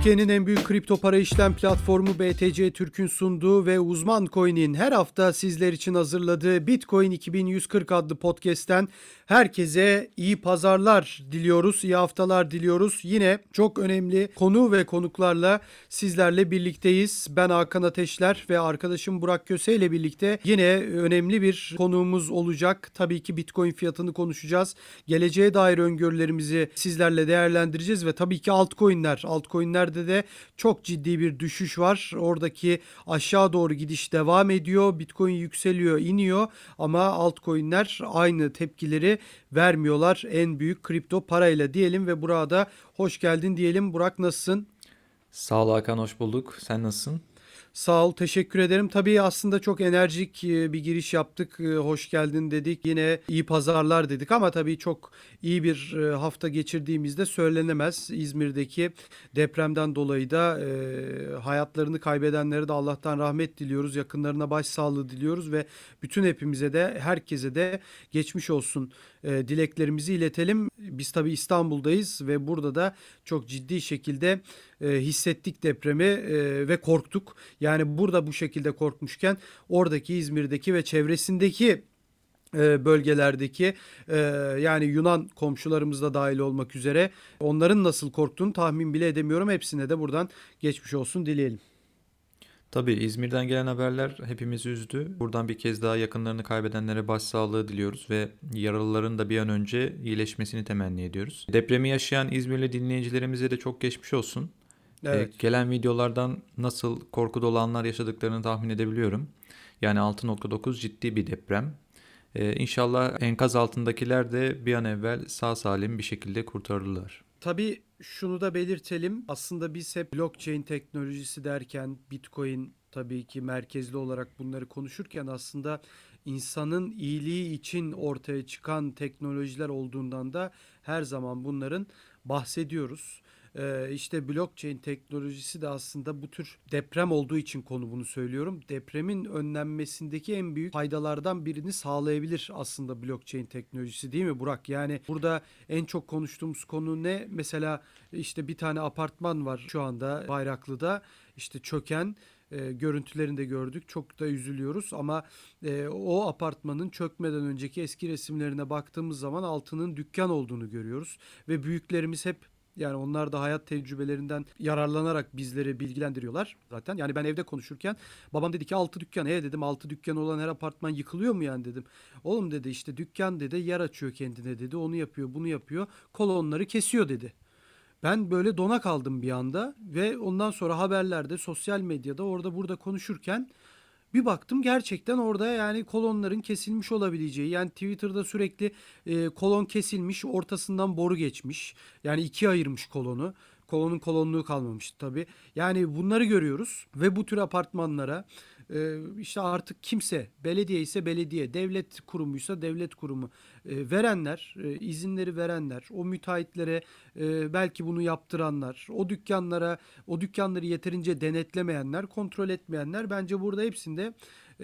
Türkiye'nin en büyük kripto para işlem platformu BTC Türk'ün sunduğu ve uzman coin'in her hafta sizler için hazırladığı Bitcoin 2140 adlı podcast'ten herkese iyi pazarlar diliyoruz, iyi haftalar diliyoruz. Yine çok önemli konu ve konuklarla sizlerle birlikteyiz. Ben Hakan Ateşler ve arkadaşım Burak Köse ile birlikte yine önemli bir konuğumuz olacak. Tabii ki Bitcoin fiyatını konuşacağız. Geleceğe dair öngörülerimizi sizlerle değerlendireceğiz ve tabii ki altcoin'ler, altcoin'ler coinlerde de çok ciddi bir düşüş var. Oradaki aşağı doğru gidiş devam ediyor. Bitcoin yükseliyor, iniyor ama altcoin'ler aynı tepkileri vermiyorlar. En büyük kripto parayla diyelim ve burada hoş geldin diyelim. Burak nasılsın? Sağ ol Hakan hoş bulduk. Sen nasılsın? Sağ ol, teşekkür ederim. Tabii aslında çok enerjik e, bir giriş yaptık. E, hoş geldin dedik. Yine iyi pazarlar dedik ama tabii çok iyi bir e, hafta geçirdiğimizde söylenemez. İzmir'deki depremden dolayı da hayatlarını kaybedenlere de Allah'tan rahmet diliyoruz. Yakınlarına başsağlığı diliyoruz ve bütün hepimize de herkese de geçmiş olsun dileklerimizi iletelim. Biz tabii İstanbul'dayız ve burada da çok ciddi şekilde e, hissettik depremi e, ve korktuk. Yani burada bu şekilde korkmuşken oradaki İzmir'deki ve çevresindeki e, bölgelerdeki e, yani Yunan komşularımız da dahil olmak üzere onların nasıl korktuğunu tahmin bile edemiyorum. Hepsine de buradan geçmiş olsun dileyelim. Tabii İzmir'den gelen haberler hepimizi üzdü. Buradan bir kez daha yakınlarını kaybedenlere başsağlığı diliyoruz ve yaralıların da bir an önce iyileşmesini temenni ediyoruz. Depremi yaşayan İzmirli dinleyicilerimize de çok geçmiş olsun. Evet. Ee, gelen videolardan nasıl korku dolu anlar yaşadıklarını tahmin edebiliyorum. Yani 6.9 ciddi bir deprem. Ee, inşallah enkaz altındakiler de bir an evvel sağ salim bir şekilde kurtarılırlar. Tabii şunu da belirtelim. Aslında biz hep blockchain teknolojisi derken Bitcoin tabii ki merkezli olarak bunları konuşurken aslında insanın iyiliği için ortaya çıkan teknolojiler olduğundan da her zaman bunların bahsediyoruz. Ee, işte blockchain teknolojisi de aslında bu tür deprem olduğu için konu bunu söylüyorum. Depremin önlenmesindeki en büyük faydalardan birini sağlayabilir aslında blockchain teknolojisi değil mi Burak? Yani burada en çok konuştuğumuz konu ne? Mesela işte bir tane apartman var şu anda Bayraklı'da işte çöken e, görüntülerini de gördük. Çok da üzülüyoruz ama e, o apartmanın çökmeden önceki eski resimlerine baktığımız zaman altının dükkan olduğunu görüyoruz ve büyüklerimiz hep yani onlar da hayat tecrübelerinden yararlanarak bizleri bilgilendiriyorlar zaten. Yani ben evde konuşurken babam dedi ki altı dükkan. E dedim altı dükkan olan her apartman yıkılıyor mu yani dedim. Oğlum dedi işte dükkan dedi yer açıyor kendine dedi. Onu yapıyor bunu yapıyor. Kolonları kesiyor dedi. Ben böyle dona kaldım bir anda ve ondan sonra haberlerde, sosyal medyada orada burada konuşurken bir baktım gerçekten orada yani kolonların kesilmiş olabileceği. Yani Twitter'da sürekli e, kolon kesilmiş, ortasından boru geçmiş. Yani ikiye ayırmış kolonu. Kolonun kolonluğu kalmamış tabii. Yani bunları görüyoruz ve bu tür apartmanlara e, işte artık kimse belediye ise belediye, devlet kurumuysa devlet kurumu e, verenler, e, izinleri verenler, o müteahhitlere e, belki bunu yaptıranlar, o dükkanlara, o dükkanları yeterince denetlemeyenler, kontrol etmeyenler bence burada hepsinde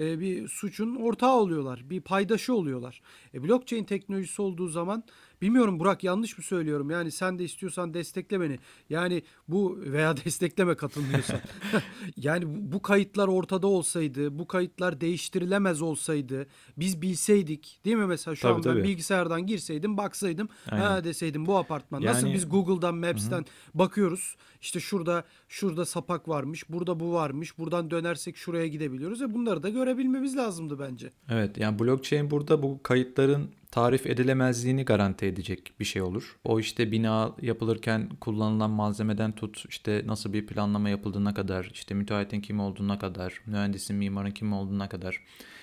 e, bir suçun ortağı oluyorlar. Bir paydaşı oluyorlar. Blockchain teknolojisi olduğu zaman bilmiyorum Burak yanlış mı söylüyorum? Yani sen de istiyorsan destekle beni. Yani bu veya destekleme katılmıyorsan. yani bu kayıtlar ortada olsaydı, bu kayıtlar değiştirilemez olsaydı, biz bilseydik değil mi mesela şu tabii, an ben bilgisayardan girseydim, baksaydım, Aynen. ha deseydim bu apartman. Yani, Nasıl biz Google'dan, Maps'ten hı. bakıyoruz. İşte şurada şurada sapak varmış, burada bu varmış. Buradan dönersek şuraya gidebiliyoruz. ve bunları da görebilmemiz lazımdı bence. Evet yani blockchain burada bu kayıtların tarif edilemezliğini garanti edecek bir şey olur. O işte bina yapılırken kullanılan malzemeden tut işte nasıl bir planlama yapıldığına kadar işte müteahhitin kim olduğuna kadar mühendisin mimarın kim olduğuna kadar.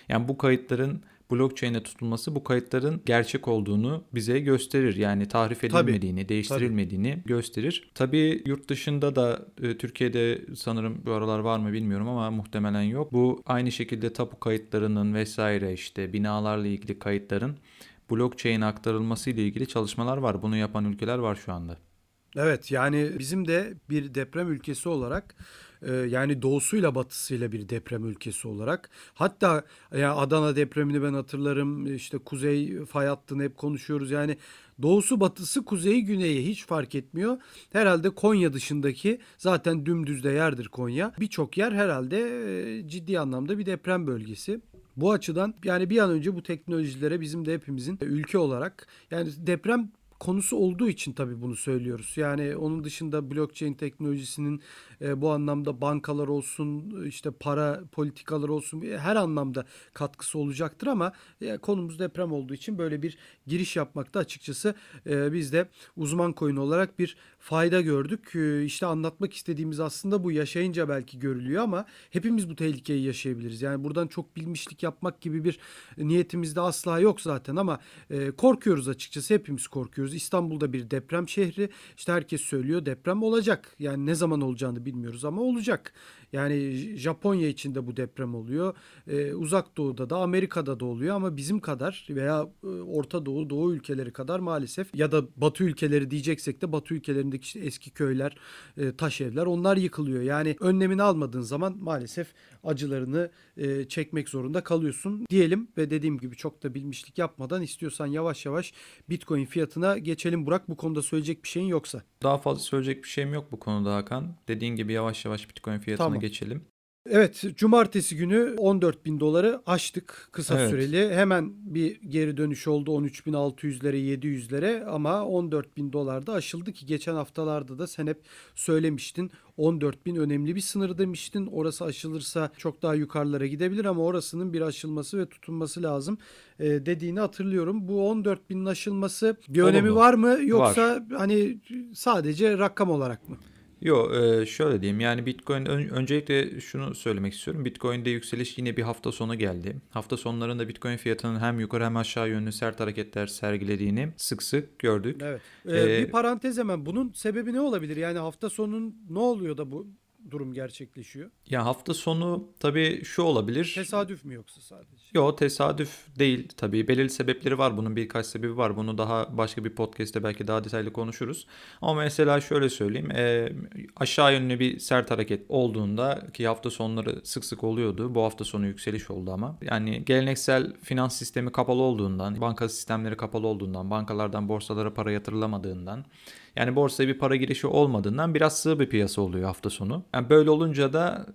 Yani bu kayıtların blockchain'e tutulması bu kayıtların gerçek olduğunu bize gösterir. Yani tahrif edilmediğini, tabii, değiştirilmediğini tabii. gösterir. Tabii yurt dışında da e, Türkiye'de sanırım bu aralar var mı bilmiyorum ama muhtemelen yok. Bu aynı şekilde tapu kayıtlarının vesaire işte binalarla ilgili kayıtların blockchain aktarılması ile ilgili çalışmalar var. Bunu yapan ülkeler var şu anda. Evet yani bizim de bir deprem ülkesi olarak e, yani doğusuyla batısıyla bir deprem ülkesi olarak hatta yani Adana depremini ben hatırlarım işte kuzey fay hattını hep konuşuyoruz yani doğusu batısı kuzeyi güneyi hiç fark etmiyor. Herhalde Konya dışındaki zaten dümdüzde yerdir Konya birçok yer herhalde e, ciddi anlamda bir deprem bölgesi. Bu açıdan yani bir an önce bu teknolojilere bizim de hepimizin ülke olarak yani deprem konusu olduğu için tabii bunu söylüyoruz. Yani onun dışında blockchain teknolojisinin e, bu anlamda bankalar olsun, işte para politikalar olsun her anlamda katkısı olacaktır ama e, konumuz deprem olduğu için böyle bir giriş yapmakta açıkçası e, biz de uzman koyun olarak bir fayda gördük. E, işte anlatmak istediğimiz aslında bu yaşayınca belki görülüyor ama hepimiz bu tehlikeyi yaşayabiliriz. Yani buradan çok bilmişlik yapmak gibi bir niyetimiz de asla yok zaten ama e, korkuyoruz açıkçası hepimiz korkuyoruz. İstanbul'da bir deprem şehri işte herkes söylüyor deprem olacak. Yani ne zaman olacağını bilmiyoruz ama olacak. Yani Japonya içinde bu deprem oluyor. Ee, uzak doğuda da Amerika'da da oluyor ama bizim kadar veya e, Orta Doğu, Doğu ülkeleri kadar maalesef ya da Batı ülkeleri diyeceksek de Batı ülkelerindeki işte eski köyler, e, taş evler onlar yıkılıyor. Yani önlemini almadığın zaman maalesef acılarını e, çekmek zorunda kalıyorsun diyelim ve dediğim gibi çok da bilmişlik yapmadan istiyorsan yavaş yavaş Bitcoin fiyatına geçelim Burak. Bu konuda söyleyecek bir şeyin yoksa. Daha fazla söyleyecek bir şeyim yok bu konuda Hakan. Dediğin gibi yavaş yavaş Bitcoin fiyatına tamam. geçelim. Evet, cumartesi günü 14 bin doları aştık kısa evet. süreli. Hemen bir geri dönüş oldu 13.600'lere 700'lere ama 14 bin dolarda aşıldı ki geçen haftalarda da sen hep söylemiştin. 14 bin önemli bir sınır demiştin. Orası aşılırsa çok daha yukarılara gidebilir ama orasının bir aşılması ve tutunması lazım e, dediğini hatırlıyorum. Bu 14 binin aşılması bir Olur önemi var mı yoksa var. hani sadece rakam olarak mı? Yok e, şöyle diyeyim yani Bitcoin öncelikle şunu söylemek istiyorum. Bitcoin'de yükseliş yine bir hafta sonu geldi. Hafta sonlarında Bitcoin fiyatının hem yukarı hem aşağı yönlü sert hareketler sergilediğini sık sık gördük. Evet. Ee, ee, bir parantez hemen bunun sebebi ne olabilir? Yani hafta sonun ne oluyor da bu durum gerçekleşiyor? Ya hafta sonu tabii şu olabilir. Tesadüf mü yoksa sadece? Yok tesadüf değil tabii. Belirli sebepleri var. Bunun birkaç sebebi var. Bunu daha başka bir podcast'te belki daha detaylı konuşuruz. Ama mesela şöyle söyleyeyim. E, aşağı yönlü bir sert hareket olduğunda ki hafta sonları sık sık oluyordu. Bu hafta sonu yükseliş oldu ama. Yani geleneksel finans sistemi kapalı olduğundan, banka sistemleri kapalı olduğundan, bankalardan borsalara para yatırılamadığından yani borsaya bir para girişi olmadığından biraz sığ bir piyasa oluyor hafta sonu. Yani böyle olunca da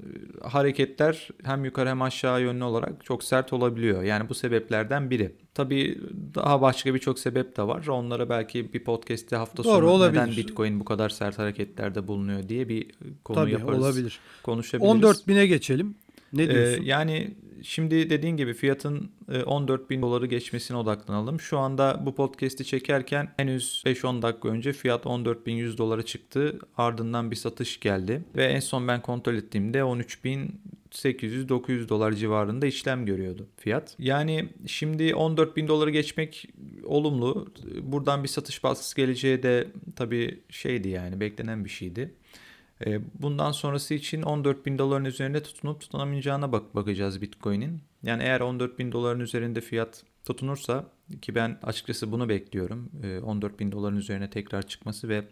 e, hareketler hem yukarı hem aşağı yönlü olarak çok sert olabiliyor. Yani bu sebeplerden biri. Tabii daha başka birçok sebep de var. Onlara belki bir podcast'te hafta Doğru, sonu olabilir. neden Bitcoin bu kadar sert hareketlerde bulunuyor diye bir konu Tabii, yaparız. olabilir. Konuşabiliriz. 14 bine geçelim. Ne ee, diyorsun? Ee, yani şimdi dediğin gibi fiyatın 14 e, bin doları geçmesine odaklanalım. Şu anda bu podcast'i çekerken henüz 5-10 dakika önce fiyat 14 bin 100 dolara çıktı. Ardından bir satış geldi. Ve en son ben kontrol ettiğimde 13 bin 800-900 dolar civarında işlem görüyordu fiyat. Yani şimdi 14 bin doları geçmek olumlu. Buradan bir satış baskısı geleceği de tabii şeydi yani beklenen bir şeydi. Ee, bundan sonrası için 14 bin doların üzerinde tutunup tutunamayacağına bak bakacağız Bitcoin'in. Yani eğer 14 bin doların üzerinde fiyat tutunursa ki ben açıkçası bunu bekliyorum. 14 ee, bin doların üzerine tekrar çıkması ve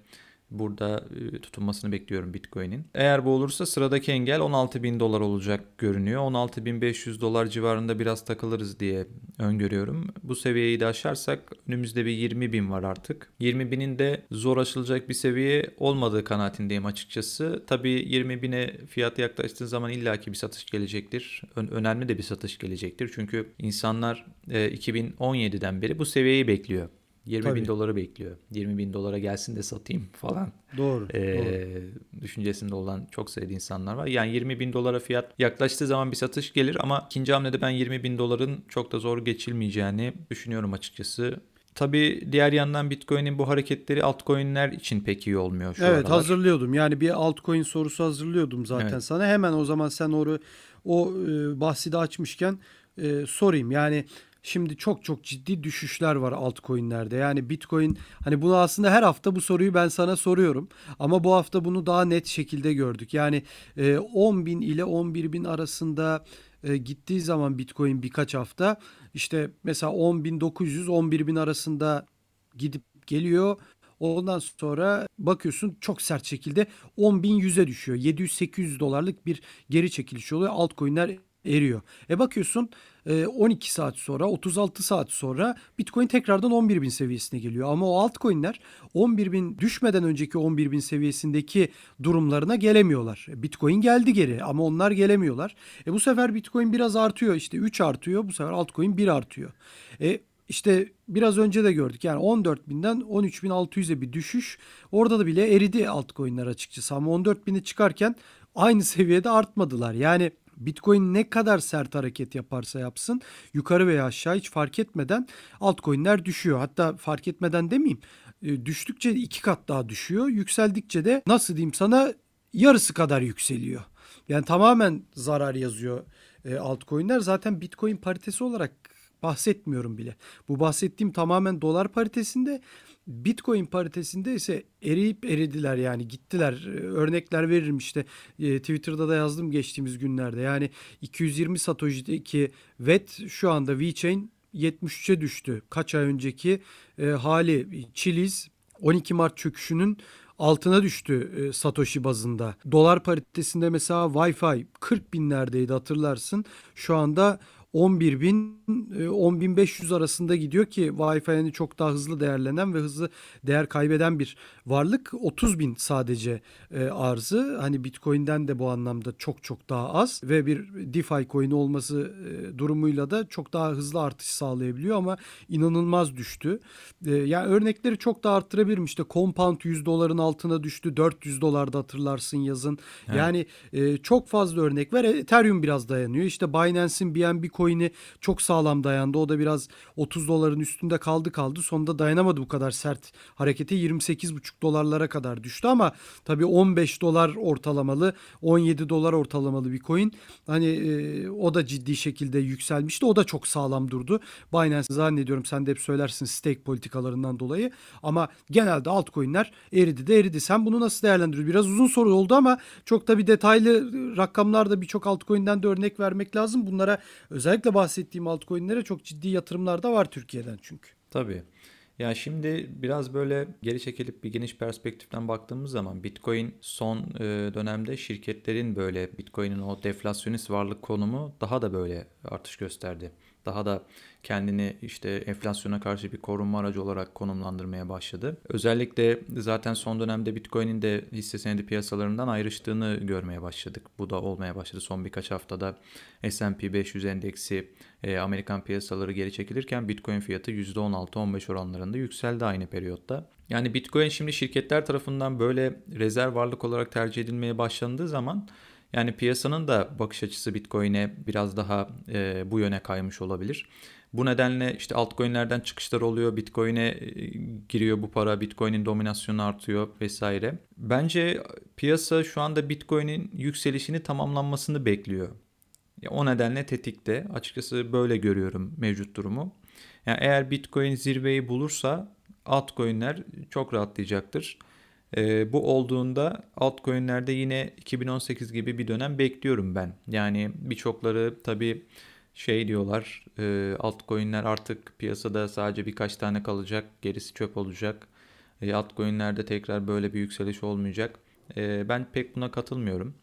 burada e, tutunmasını bekliyorum Bitcoin'in. Eğer bu olursa sıradaki engel 16 bin dolar olacak görünüyor. 16 bin 500 dolar civarında biraz takılırız diye öngörüyorum. Bu seviyeyi de aşarsak önümüzde bir 20 bin var artık. 20 binin de zor aşılacak bir seviye olmadığı kanaatindeyim açıkçası. Tabii 20 bine fiyat yaklaştığı zaman illaki bir satış gelecektir. Ön- önemli de bir satış gelecektir. Çünkü insanlar e, 2017'den beri bu seviyeyi bekliyor. 20 Tabii. bin doları bekliyor. 20 bin dolara gelsin de satayım falan. Doğru, ee, doğru. Düşüncesinde olan çok sayıda insanlar var. Yani 20 bin dolara fiyat yaklaştığı zaman bir satış gelir ama ikinci hamlede ben 20 bin doların çok da zor geçilmeyeceğini düşünüyorum açıkçası. Tabii diğer yandan Bitcoin'in bu hareketleri altcoin'ler için pek iyi olmuyor şu Evet aralar. hazırlıyordum. Yani bir altcoin sorusu hazırlıyordum zaten evet. sana. Hemen o zaman sen oru, o e, bahsi de açmışken e, sorayım. Yani Şimdi çok çok ciddi düşüşler var altcoin'lerde. Yani Bitcoin hani bunu aslında her hafta bu soruyu ben sana soruyorum. Ama bu hafta bunu daha net şekilde gördük. Yani 10 e, bin ile 11 bin arasında e, gittiği zaman Bitcoin birkaç hafta işte mesela 10 bin 900 11 bin arasında gidip geliyor. Ondan sonra bakıyorsun çok sert şekilde 10.100'e düşüyor. 700-800 dolarlık bir geri çekiliş oluyor. Altcoin'ler eriyor. E bakıyorsun 12 saat sonra 36 saat sonra Bitcoin tekrardan 11 bin seviyesine geliyor. Ama o altcoin'ler 11 bin düşmeden önceki 11 bin seviyesindeki durumlarına gelemiyorlar. E, Bitcoin geldi geri ama onlar gelemiyorlar. E bu sefer Bitcoin biraz artıyor işte 3 artıyor bu sefer altcoin 1 artıyor. E işte biraz önce de gördük yani 14.000'den 13.600'e bir düşüş. Orada da bile eridi altcoin'ler açıkçası ama 14.000'e çıkarken aynı seviyede artmadılar. Yani Bitcoin ne kadar sert hareket yaparsa yapsın yukarı veya aşağı hiç fark etmeden altcoin'ler düşüyor. Hatta fark etmeden demeyeyim e, düştükçe iki kat daha düşüyor. Yükseldikçe de nasıl diyeyim sana yarısı kadar yükseliyor. Yani tamamen zarar yazıyor e, altcoin'ler. Zaten Bitcoin paritesi olarak bahsetmiyorum bile. Bu bahsettiğim tamamen dolar paritesinde Bitcoin paritesinde ise eriyip eridiler yani gittiler. Örnekler veririm işte e, Twitter'da da yazdım geçtiğimiz günlerde. Yani 220 Satoshi'deki VET şu anda VeChain 73'e düştü. Kaç ay önceki e, hali Chiliz 12 Mart çöküşünün altına düştü e, Satoshi bazında. Dolar paritesinde mesela Wi-Fi 40 binlerdeydi hatırlarsın. Şu anda 11 bin 10.500 e, arasında gidiyor ki Wi-Fi'nin çok daha hızlı değerlenen ve hızlı değer kaybeden bir varlık 30 bin sadece e, arzı hani Bitcoin'den de bu anlamda çok çok daha az ve bir DeFi coin olması e, durumuyla da çok daha hızlı artış sağlayabiliyor ama inanılmaz düştü. Yani örnekleri çok da arttırabilirim işte Compound 100 doların altına düştü 400 dolarda hatırlarsın yazın. Evet. Yani çok fazla örnek var. Ethereum biraz dayanıyor. İşte Binance'in BNB coin'i çok sağlam dayandı. O da biraz 30 doların üstünde kaldı kaldı. Sonunda dayanamadı bu kadar sert harekete. 28,5 dolarlara kadar düştü ama tabii 15 dolar ortalamalı, 17 dolar ortalamalı bir coin. Hani e, o da ciddi şekilde yükselmişti. O da çok sağlam durdu. Binance zannediyorum sen de hep söylersin stake politikalarından dolayı. Ama genelde altcoin'ler eridi de eridi. Sen bunu nasıl değerlendiriyorsun? Biraz uzun soru oldu ama çok da bir detaylı rakamlarda birçok altcoin'den de örnek vermek lazım. Bunlara özellikle bahsettiğim altcoin'lere çok ciddi yatırımlar da var Türkiye'den çünkü. Tabii. Ya şimdi biraz böyle geri çekilip bir geniş perspektiften baktığımız zaman Bitcoin son e, dönemde şirketlerin böyle Bitcoin'in o deflasyonist varlık konumu daha da böyle artış gösterdi daha da kendini işte enflasyona karşı bir korunma aracı olarak konumlandırmaya başladı. Özellikle zaten son dönemde Bitcoin'in de hisse senedi piyasalarından ayrıştığını görmeye başladık. Bu da olmaya başladı son birkaç haftada. S&P 500 endeksi e, Amerikan piyasaları geri çekilirken Bitcoin fiyatı %16-15 oranlarında yükseldi aynı periyotta. Yani Bitcoin şimdi şirketler tarafından böyle rezerv varlık olarak tercih edilmeye başlandığı zaman yani piyasanın da bakış açısı Bitcoin'e biraz daha e, bu yöne kaymış olabilir. Bu nedenle işte altcoin'lerden çıkışlar oluyor. Bitcoin'e e, giriyor bu para. Bitcoin'in dominasyonu artıyor vesaire. Bence piyasa şu anda Bitcoin'in yükselişini tamamlanmasını bekliyor. O nedenle tetikte. Açıkçası böyle görüyorum mevcut durumu. Yani eğer Bitcoin zirveyi bulursa altcoin'ler çok rahatlayacaktır. E, bu olduğunda altcoin'lerde yine 2018 gibi bir dönem bekliyorum ben. Yani birçokları tabii şey diyorlar e, altcoin'ler artık piyasada sadece birkaç tane kalacak gerisi çöp olacak. E, altcoin'lerde tekrar böyle bir yükseliş olmayacak. E, ben pek buna katılmıyorum.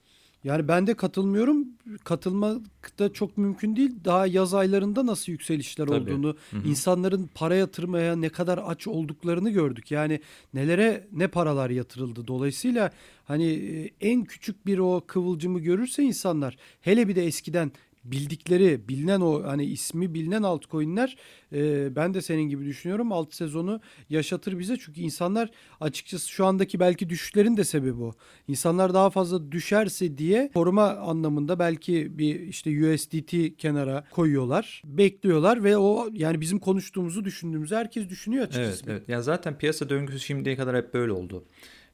Yani ben de katılmıyorum. Katılmak da çok mümkün değil. Daha yaz aylarında nasıl yükselişler Tabii. olduğunu, Hı-hı. insanların para yatırmaya ne kadar aç olduklarını gördük. Yani nelere ne paralar yatırıldı. Dolayısıyla hani e, en küçük bir o kıvılcımı görürse insanlar hele bir de eskiden bildikleri, bilinen o hani ismi bilinen altcoin'ler e, ben de senin gibi düşünüyorum. Alt sezonu yaşatır bize çünkü insanlar açıkçası şu andaki belki düşüşlerin de sebebi o. İnsanlar daha fazla düşerse diye koruma anlamında belki bir işte USDT kenara koyuyorlar, bekliyorlar ve o yani bizim konuştuğumuzu düşündüğümüzü herkes düşünüyor açıkçası. Evet, evet. Ya zaten piyasa döngüsü şimdiye kadar hep böyle oldu.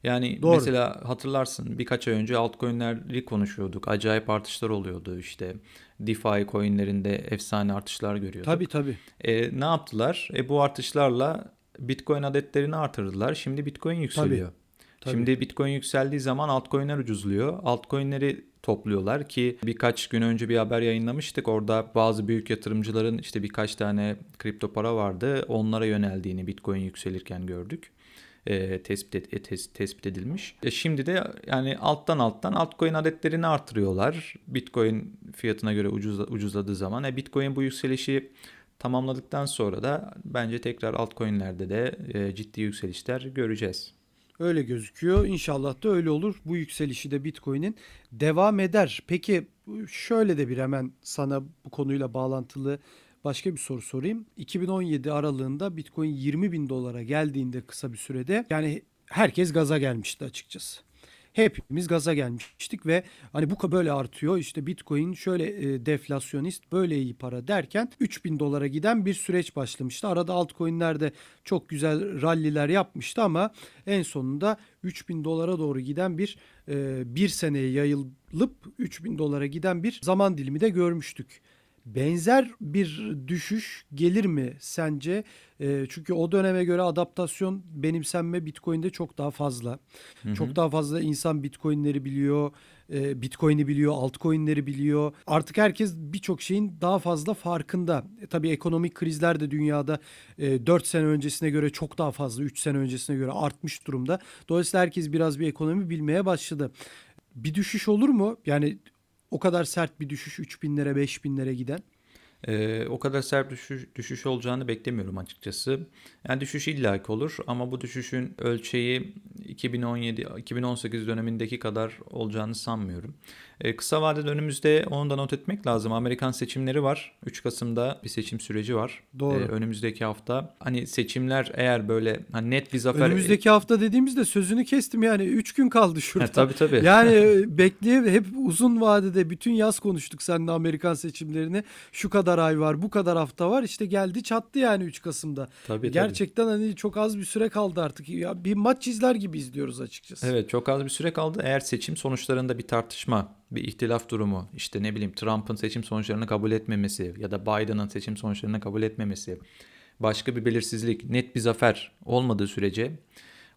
Yani Doğru. mesela hatırlarsın birkaç ay önce altcoin'leri konuşuyorduk. Acayip artışlar oluyordu işte. DeFi coin'lerinde efsane artışlar görüyorduk. Tabii tabii. E, ne yaptılar? E, bu artışlarla Bitcoin adetlerini artırdılar. Şimdi Bitcoin yükseliyor. Tabii. Tabii. Şimdi Bitcoin yükseldiği zaman altcoin'ler ucuzluyor. Altcoin'leri topluyorlar ki birkaç gün önce bir haber yayınlamıştık. Orada bazı büyük yatırımcıların işte birkaç tane kripto para vardı. Onlara yöneldiğini Bitcoin yükselirken gördük. E, tespit et, e, tes- tespit edilmiş. E, şimdi de yani alttan alttan altcoin adetlerini artırıyorlar. Bitcoin fiyatına göre ucuz, ucuzladığı zaman. E, Bitcoin bu yükselişi tamamladıktan sonra da bence tekrar altcoin'lerde de e, ciddi yükselişler göreceğiz. Öyle gözüküyor. İnşallah da öyle olur. Bu yükselişi de Bitcoin'in devam eder. Peki şöyle de bir hemen sana bu konuyla bağlantılı başka bir soru sorayım. 2017 aralığında Bitcoin 20 bin dolara geldiğinde kısa bir sürede yani herkes gaza gelmişti açıkçası. Hepimiz gaza gelmiştik ve hani bu böyle artıyor işte Bitcoin şöyle e, deflasyonist böyle iyi para derken 3000 dolara giden bir süreç başlamıştı. Arada altcoin'ler de çok güzel ralliler yapmıştı ama en sonunda 3000 dolara doğru giden bir e, bir seneye yayılıp 3000 dolara giden bir zaman dilimi de görmüştük. Benzer bir düşüş gelir mi sence? E, çünkü o döneme göre adaptasyon, benimsenme Bitcoin'de çok daha fazla. Hı hı. Çok daha fazla insan Bitcoin'leri biliyor, e, Bitcoin'i biliyor, altcoin'leri biliyor. Artık herkes birçok şeyin daha fazla farkında. E, tabii ekonomik krizler de dünyada e, 4 sene öncesine göre çok daha fazla, 3 sene öncesine göre artmış durumda. Dolayısıyla herkes biraz bir ekonomi bilmeye başladı. Bir düşüş olur mu? Yani o kadar sert bir düşüş 3000'lere 5000'lere giden. Ee, o kadar sert düşüş, düşüş olacağını beklemiyorum açıkçası. Yani düşüş illaki olur ama bu düşüşün ölçeği 2017-2018 dönemindeki kadar olacağını sanmıyorum. Ee, kısa vadede önümüzde onu da not etmek lazım. Amerikan seçimleri var. 3 Kasım'da bir seçim süreci var. Doğru. Ee, önümüzdeki hafta. Hani seçimler eğer böyle hani net bir zafer... Önümüzdeki hafta dediğimizde sözünü kestim yani 3 gün kaldı şurada. Ha, tabii tabii. Yani e, bekleye hep uzun vadede bütün yaz konuştuk seninle Amerikan seçimlerini. Şu kadar ay var, bu kadar hafta var. İşte geldi çattı yani 3 Kasım'da. Tabii, Gerçekten tabii. hani çok az bir süre kaldı artık. Ya bir maç izler gibi izliyoruz açıkçası. Evet çok az bir süre kaldı. Eğer seçim sonuçlarında bir tartışma bir ihtilaf durumu işte ne bileyim Trump'ın seçim sonuçlarını kabul etmemesi ya da Biden'ın seçim sonuçlarını kabul etmemesi başka bir belirsizlik net bir zafer olmadığı sürece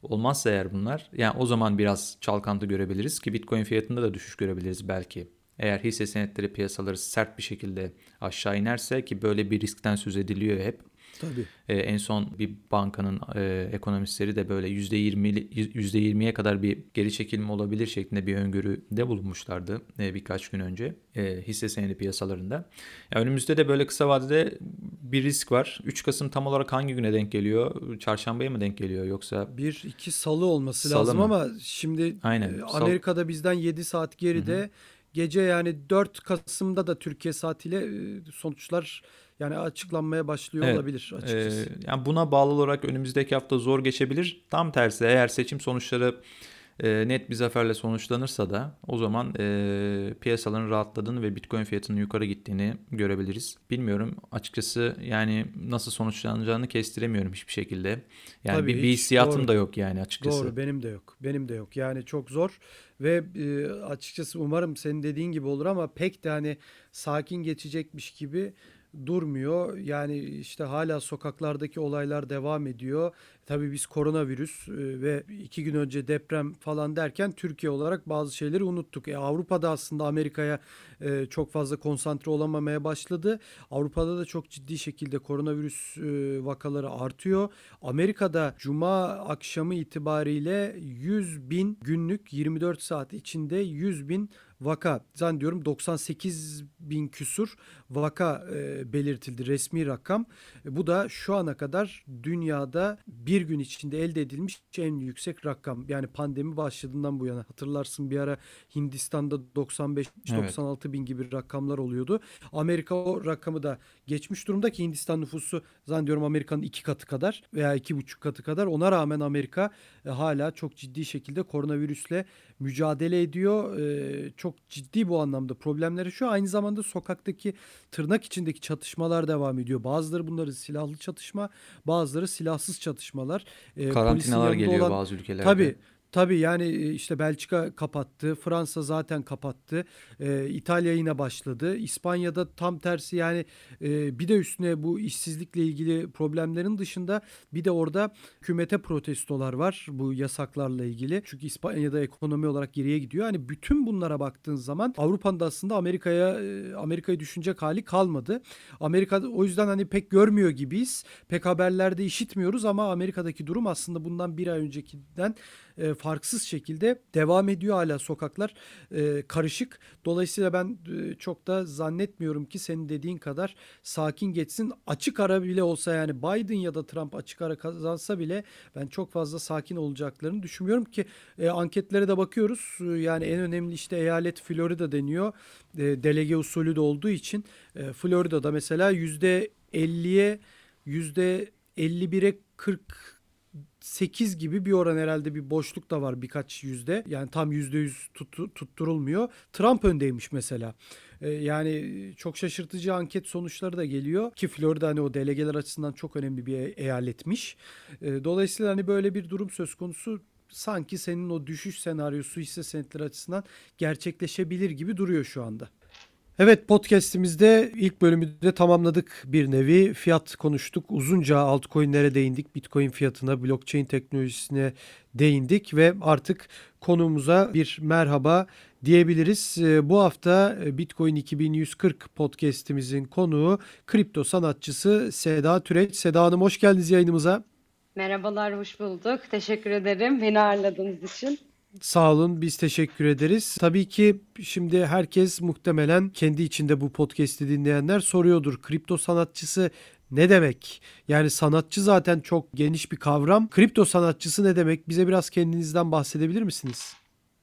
olmazsa eğer bunlar yani o zaman biraz çalkantı görebiliriz ki Bitcoin fiyatında da düşüş görebiliriz belki. Eğer hisse senetleri piyasaları sert bir şekilde aşağı inerse ki böyle bir riskten söz ediliyor hep Tabii. E, en son bir bankanın e, ekonomistleri de böyle %20 %20'ye kadar bir geri çekilme olabilir şeklinde bir öngörüde bulunmuşlardı e, birkaç gün önce e, hisse senedi piyasalarında. Yani önümüzde de böyle kısa vadede bir risk var. 3 Kasım tam olarak hangi güne denk geliyor? Çarşambaya mı denk geliyor yoksa? Bir iki salı olması salı lazım mı? ama şimdi Aynen. E, Amerika'da bizden 7 saat geride. Hı-hı. Gece yani 4 Kasım'da da Türkiye saatiyle e, sonuçlar yani açıklanmaya başlıyor evet, olabilir açıkçası. E, yani buna bağlı olarak önümüzdeki hafta zor geçebilir. Tam tersi eğer seçim sonuçları e, net bir zaferle sonuçlanırsa da o zaman e, piyasaların rahatladığını ve Bitcoin fiyatının yukarı gittiğini görebiliriz. Bilmiyorum açıkçası yani nasıl sonuçlanacağını kestiremiyorum hiçbir şekilde. Yani Tabii bir, bir hissiyatım da yok yani açıkçası. Doğru benim de yok. Benim de yok. Yani çok zor ve e, açıkçası umarım senin dediğin gibi olur ama pek de hani sakin geçecekmiş gibi durmuyor. Yani işte hala sokaklardaki olaylar devam ediyor. Tabii biz koronavirüs e, ve iki gün önce deprem falan derken Türkiye olarak bazı şeyleri unuttuk. E, Avrupa'da aslında Amerika'ya e, çok fazla konsantre olamamaya başladı. Avrupa'da da çok ciddi şekilde koronavirüs e, vakaları artıyor. Amerika'da Cuma akşamı itibariyle 100 bin günlük 24 saat içinde 100 bin vaka zannediyorum 98 bin küsur vaka e, belirtildi resmi rakam. E, bu da şu ana kadar dünyada bir gün içinde elde edilmiş en yüksek rakam. Yani pandemi başladığından bu yana hatırlarsın bir ara Hindistan'da 95-96 evet. bin gibi rakamlar oluyordu. Amerika o rakamı da geçmiş durumda ki Hindistan nüfusu zannediyorum Amerika'nın iki katı kadar veya iki buçuk katı kadar. Ona rağmen Amerika e, hala çok ciddi şekilde koronavirüsle mücadele ediyor. E, çok ciddi bu anlamda problemleri şu. Aynı zamanda sokaktaki tırnak içindeki çatışmalar devam ediyor. Bazıları bunları silahlı çatışma, bazıları silahsız çatışmalar. E, Karantinalar geliyor olan, bazı ülkelerde. Tabii Tabii yani e, işte Belçika kapattı, Fransa zaten kapattı, e, İtalya yine başladı. İspanya'da tam tersi yani e, bir de üstüne bu işsizlikle ilgili problemlerin dışında bir de orada hükümete protestolar var bu yasaklarla ilgili. Çünkü İspanya'da ekonomi olarak geriye gidiyor. Hani bütün bunlara baktığın zaman Avrupa'nın da aslında Amerika'ya e, Amerika'yı düşünecek hali kalmadı. Amerika o yüzden hani pek görmüyor gibiyiz. Pek haberlerde işitmiyoruz ama Amerika'daki durum aslında bundan bir ay öncekinden e, farksız şekilde devam ediyor hala sokaklar e, karışık. Dolayısıyla ben e, çok da zannetmiyorum ki senin dediğin kadar sakin geçsin. Açık ara bile olsa yani Biden ya da Trump açık ara kazansa bile ben çok fazla sakin olacaklarını düşünmüyorum ki e, anketlere de bakıyoruz. E, yani en önemli işte eyalet Florida deniyor. E, delege usulü de olduğu için e, Florida'da mesela yüzde 50'ye yüzde 51'e 40 8 gibi bir oran herhalde bir boşluk da var birkaç yüzde. Yani tam yüzde yüz tutturulmuyor. Trump öndeymiş mesela. Ee, yani çok şaşırtıcı anket sonuçları da geliyor ki Florida hani o delegeler açısından çok önemli bir e, eyaletmiş. Ee, dolayısıyla hani böyle bir durum söz konusu sanki senin o düşüş senaryosu hisse senetleri açısından gerçekleşebilir gibi duruyor şu anda. Evet podcast'imizde ilk bölümü de tamamladık bir nevi. Fiyat konuştuk. Uzunca altcoin'lere değindik. Bitcoin fiyatına, blockchain teknolojisine değindik ve artık konumuza bir merhaba diyebiliriz. Ee, bu hafta e, Bitcoin 2140 podcast'imizin konuğu kripto sanatçısı Seda Türeç. Seda Hanım hoş geldiniz yayınımıza. Merhabalar, hoş bulduk. Teşekkür ederim beni ağırladığınız için. Sağ olun biz teşekkür ederiz. Tabii ki şimdi herkes muhtemelen kendi içinde bu podcast'i dinleyenler soruyordur. Kripto sanatçısı ne demek? Yani sanatçı zaten çok geniş bir kavram. Kripto sanatçısı ne demek? Bize biraz kendinizden bahsedebilir misiniz?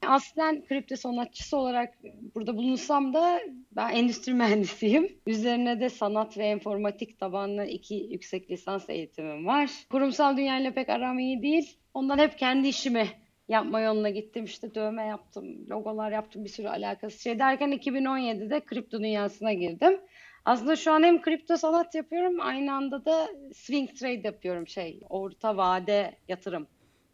Aslen kripto sanatçısı olarak burada bulunsam da ben endüstri mühendisiyim. Üzerine de sanat ve informatik tabanlı iki yüksek lisans eğitimim var. Kurumsal dünyayla pek aram iyi değil. Ondan hep kendi işimi yapma yoluna gittim. İşte dövme yaptım, logolar yaptım, bir sürü alakası şey derken 2017'de kripto dünyasına girdim. Aslında şu an hem kripto sanat yapıyorum aynı anda da swing trade yapıyorum şey orta vade yatırım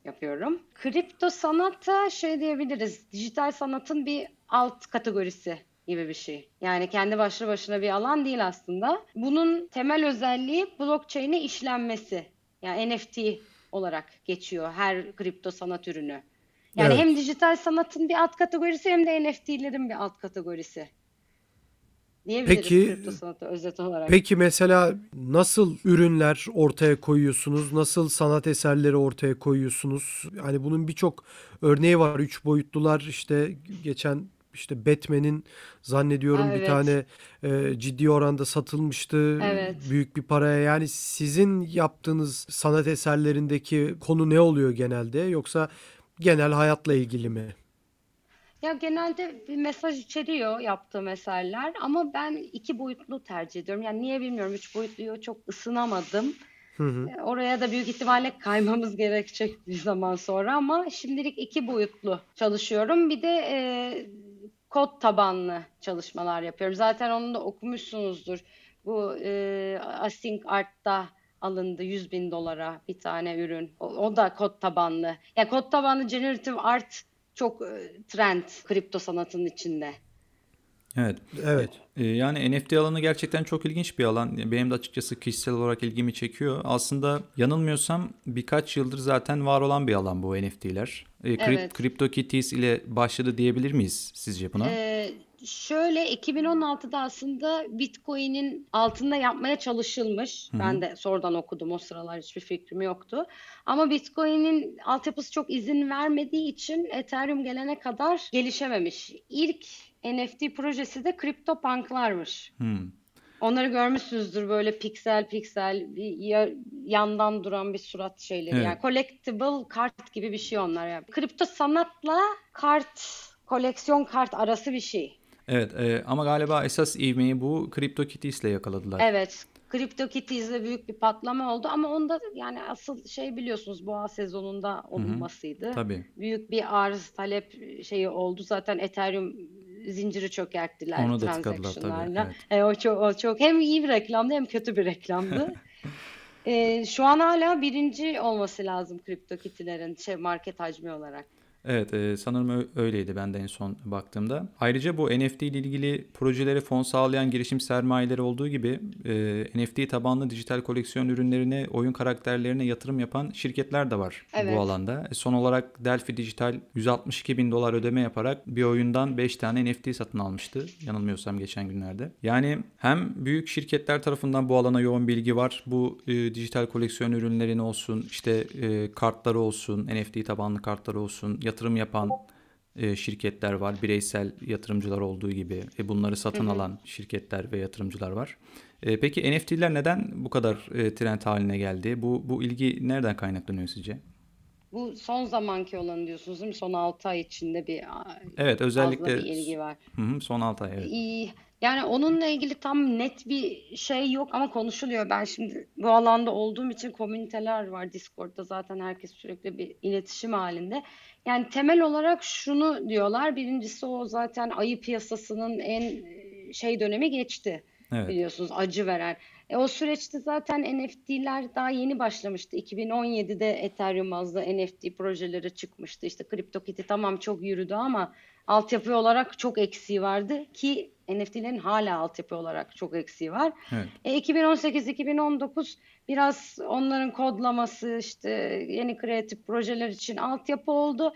yapıyorum. Kripto sanatta şey diyebiliriz dijital sanatın bir alt kategorisi gibi bir şey. Yani kendi başlı başına bir alan değil aslında. Bunun temel özelliği blockchain'e işlenmesi. Yani NFT olarak geçiyor her kripto sanat ürünü. Yani evet. hem dijital sanatın bir alt kategorisi hem de NFT'lerin bir alt kategorisi. Peki, özet olarak. Peki mesela nasıl ürünler ortaya koyuyorsunuz? Nasıl sanat eserleri ortaya koyuyorsunuz? Hani bunun birçok örneği var. Üç boyutlular işte geçen işte Batman'in zannediyorum evet. bir tane e, ciddi oranda satılmıştı evet. büyük bir paraya. Yani sizin yaptığınız sanat eserlerindeki konu ne oluyor genelde yoksa genel hayatla ilgili mi? Ya genelde bir mesaj içeriyor yaptığım eserler ama ben iki boyutlu tercih ediyorum. Yani niye bilmiyorum üç boyutluyu çok ısınamadım. Hı hı. E, oraya da büyük ihtimalle kaymamız gerekecek bir zaman sonra ama şimdilik iki boyutlu çalışıyorum. Bir de e, kod tabanlı çalışmalar yapıyorum. Zaten onu da okumuşsunuzdur. Bu e, Async Art'ta alındı 100 bin dolara bir tane ürün. O, o da kod tabanlı. Ya yani kod tabanlı generative art çok e, trend kripto sanatının içinde. Evet. Evet. Ee, yani NFT alanı gerçekten çok ilginç bir alan. Benim de açıkçası kişisel olarak ilgimi çekiyor. Aslında yanılmıyorsam birkaç yıldır zaten var olan bir alan bu NFT'ler. Ee, evet. CryptoKitties ile başladı diyebilir miyiz sizce buna? Ee, şöyle 2016'da aslında Bitcoin'in altında yapmaya çalışılmış. Hı-hı. Ben de sonradan okudum o sıralar hiçbir fikrim yoktu. Ama Bitcoin'in altyapısı çok izin vermediği için Ethereum gelene kadar gelişememiş. İlk NFT projesi de CryptoPunk'larmış. Hmm. Onları görmüşsünüzdür böyle piksel piksel bir ya, yandan duran bir surat şeyleri. Evet. Yani collectible kart gibi bir şey onlar. Yani. Kripto sanatla kart, koleksiyon kart arası bir şey. Evet e, ama galiba esas ivmeyi bu CryptoKitties ile yakaladılar. Evet. CryptoKitties'le büyük bir patlama oldu ama onda yani asıl şey biliyorsunuz boğa sezonunda olunmasıydı. Hı hı, tabii. Büyük bir arz talep şeyi oldu. Zaten Ethereum zinciri çökerttiler Onu da tıkadılar. Evet. E, o, çok, o çok hem iyi bir reklamdı hem kötü bir reklamdı. e, şu an hala birinci olması lazım kripto kitlerin şey market hacmi olarak. Evet e, sanırım öyleydi ben de en son baktığımda. Ayrıca bu NFT ile ilgili projelere fon sağlayan girişim sermayeleri olduğu gibi e, NFT tabanlı dijital koleksiyon ürünlerine, oyun karakterlerine yatırım yapan şirketler de var evet. bu alanda. E, son olarak Delphi Dijital 162 bin dolar ödeme yaparak bir oyundan 5 tane NFT satın almıştı. Yanılmıyorsam geçen günlerde. Yani hem büyük şirketler tarafından bu alana yoğun bilgi var. Bu e, dijital koleksiyon ürünlerini olsun, işte e, kartları olsun, NFT tabanlı kartları olsun, yatırım yapan e, şirketler var. Bireysel yatırımcılar olduğu gibi e, bunları satın alan şirketler ve yatırımcılar var. E, peki NFT'ler neden bu kadar e, trend haline geldi? Bu bu ilgi nereden kaynaklanıyor sizce? Bu son zamanki olan diyorsunuz değil mi? Son 6 ay içinde bir Evet özellikle bir ilgi var. Hı hı, son 6 ay evet. İyi. Yani onunla ilgili tam net bir şey yok ama konuşuluyor. Ben şimdi bu alanda olduğum için komüniteler var Discord'da zaten herkes sürekli bir iletişim halinde. Yani temel olarak şunu diyorlar. Birincisi o zaten ayı piyasasının en şey dönemi geçti. Evet. Biliyorsunuz acı veren. E, o süreçte zaten NFT'ler daha yeni başlamıştı. 2017'de Ethereum bazlı NFT projeleri çıkmıştı. İşte CryptoKitty tamam çok yürüdü ama altyapı olarak çok eksiği vardı ki NFT'lerin hala altyapı olarak çok eksiği var. Evet. E, 2018-2019 biraz onların kodlaması işte yeni kreatif projeler için altyapı oldu.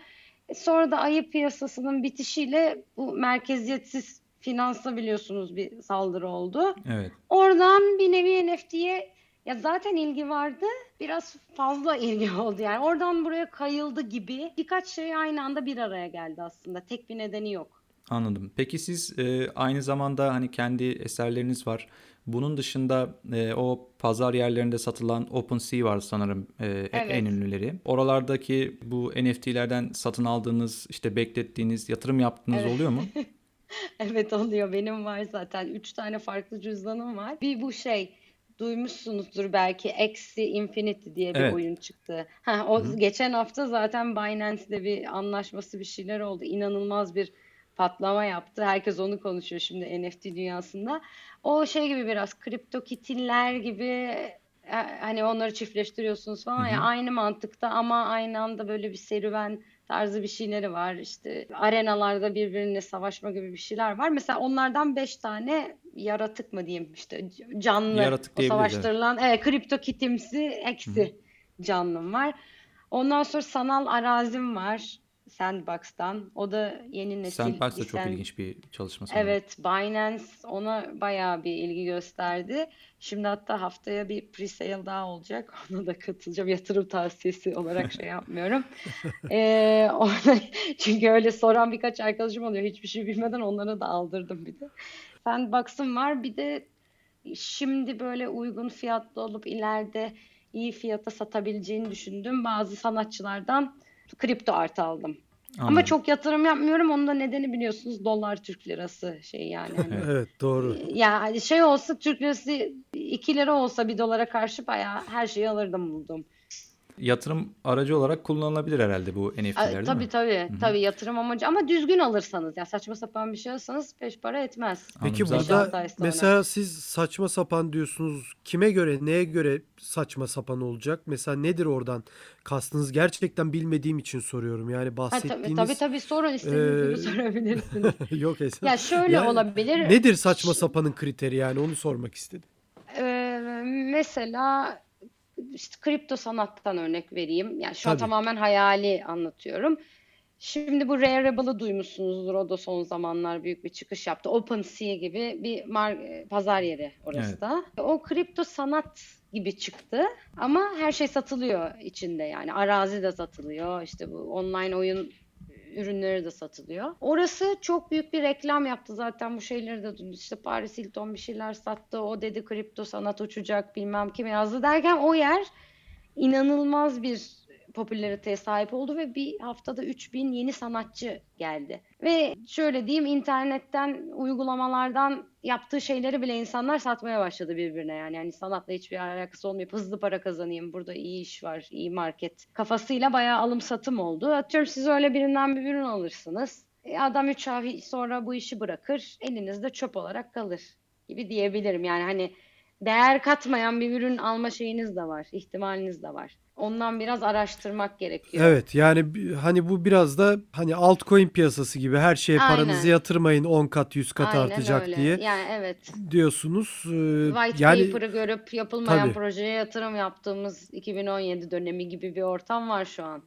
E, sonra da ayı piyasasının bitişiyle bu merkeziyetsiz finansa biliyorsunuz bir saldırı oldu. Evet. Oradan bir nevi NFT'ye ya zaten ilgi vardı. Biraz fazla ilgi oldu yani. Oradan buraya kayıldı gibi. Birkaç şey aynı anda bir araya geldi aslında. Tek bir nedeni yok. Anladım. Peki siz e, aynı zamanda hani kendi eserleriniz var. Bunun dışında e, o pazar yerlerinde satılan OpenSea var sanırım e, evet. en ünlüleri. Oralardaki bu NFT'lerden satın aldığınız, işte beklettiğiniz, yatırım yaptığınız evet. oluyor mu? evet oluyor. Benim var zaten. Üç tane farklı cüzdanım var. Bir bu şey duymuşsunuzdur belki Axie Infinity diye bir evet. oyun çıktı. Ha, o Hı-hı. geçen hafta zaten Binance'de bir anlaşması bir şeyler oldu. İnanılmaz bir patlama yaptı. Herkes onu konuşuyor şimdi NFT dünyasında. O şey gibi biraz kripto kitiller gibi e, hani onları çiftleştiriyorsunuz falan ya aynı mantıkta ama aynı anda böyle bir serüven tarzı bir şeyleri var. İşte arenalarda birbirine savaşma gibi bir şeyler var. Mesela onlardan beş tane yaratık mı diyeyim işte canlı yaratık o savaştırılan evet, kripto kitimsi eksi canlım var. Ondan sonra sanal arazim var. Sandbox'tan. O da yeni nesil. Sandbox da çok ilginç bir çalışma sanırım. Evet, Binance ona bayağı bir ilgi gösterdi. Şimdi hatta haftaya bir pre-sale daha olacak. Ona da katılacağım. Yatırım tavsiyesi olarak şey yapmıyorum. ee, ona, çünkü öyle soran birkaç arkadaşım oluyor. Hiçbir şey bilmeden onlara da aldırdım bir de. Sandbox'ım var. Bir de şimdi böyle uygun fiyatlı olup ileride iyi fiyata satabileceğini düşündüm. Bazı sanatçılardan kripto artı aldım. Anladım. Ama çok yatırım yapmıyorum. Onun da nedeni biliyorsunuz dolar Türk lirası şey yani. Hani, evet doğru. Ya şey olsa Türk lirası 2 lira olsa bir dolara karşı bayağı her şeyi alırdım buldum yatırım aracı olarak kullanılabilir herhalde bu NFT'ler değil tabii, mi? Tabii tabii. Tabii yatırım amacı ama düzgün alırsanız ya saçma sapan bir şey alırsanız peş para etmez. Peki Anladım. burada mesela siz saçma sapan diyorsunuz. Kime göre, neye göre saçma sapan olacak? Mesela nedir oradan kastınız? Gerçekten bilmediğim için soruyorum. Yani bahsettiğiniz... Ha, tabii, tabii tabii sorun istediğiniz e... sorabilirsiniz. Yok esas. Ya şöyle yani, olabilir. Nedir saçma sapanın kriteri yani onu sormak istedim. Ee, mesela işte kripto sanattan örnek vereyim. Yani şu Tabii. an tamamen hayali anlatıyorum. Şimdi bu Rareable'ı duymuşsunuzdur. O da son zamanlar büyük bir çıkış yaptı. OpenSea gibi bir mar- pazar yeri orası evet. da. O kripto sanat gibi çıktı. Ama her şey satılıyor içinde yani. Arazi de satılıyor. İşte bu online oyun ürünleri de satılıyor. Orası çok büyük bir reklam yaptı zaten bu şeyleri de işte Paris Hilton bir şeyler sattı. O dedi kripto sanat uçacak bilmem kim yazdı derken o yer inanılmaz bir popülariteye sahip oldu ve bir haftada 3000 yeni sanatçı geldi. Ve şöyle diyeyim internetten, uygulamalardan yaptığı şeyleri bile insanlar satmaya başladı birbirine yani. Yani sanatla hiçbir alakası olmayıp hızlı para kazanayım, burada iyi iş var, iyi market kafasıyla bayağı alım satım oldu. Atıyorum siz öyle birinden bir ürün alırsınız. E, adam 3 ay sonra bu işi bırakır, elinizde çöp olarak kalır gibi diyebilirim. Yani hani değer katmayan bir ürün alma şeyiniz de var, ihtimaliniz de var. Ondan biraz araştırmak gerekiyor. Evet yani hani bu biraz da hani altcoin piyasası gibi her şeye paranızı Aynen. yatırmayın 10 kat 100 kat Aynen artacak öyle. diye Yani evet. diyorsunuz. Ee, White yani paper'ı görüp yapılmayan Tabii. projeye yatırım yaptığımız 2017 dönemi gibi bir ortam var şu an.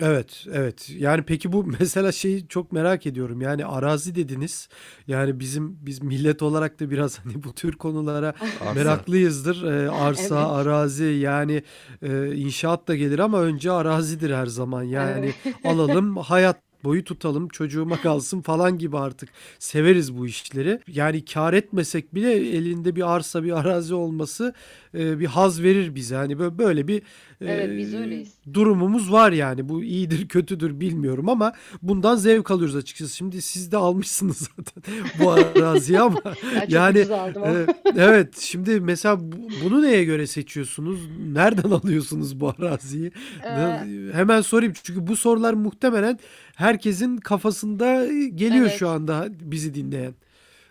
Evet, evet. Yani peki bu mesela şeyi çok merak ediyorum. Yani arazi dediniz. Yani bizim biz millet olarak da biraz hani bu tür konulara Arsa. meraklıyızdır. Ee, arsa, Evet. arazi yani e, inşaat da gelir ama önce arazidir her zaman. Yani alalım hayat boyu tutalım çocuğuma kalsın falan gibi artık severiz bu işleri. Yani kar etmesek bile elinde bir arsa bir arazi olması e, bir haz verir bize. Hani böyle, böyle bir e, Evet, biz öyleyiz. Durumumuz var yani. Bu iyidir kötüdür bilmiyorum ama bundan zevk alıyoruz açıkçası. Şimdi siz de almışsınız zaten bu araziyi ama yani e, evet şimdi mesela bu- bunu neye göre seçiyorsunuz? Nereden alıyorsunuz bu araziyi? Ee, Hemen sorayım çünkü bu sorular muhtemelen herkesin kafasında geliyor Evet. şu anda bizi dinleyen.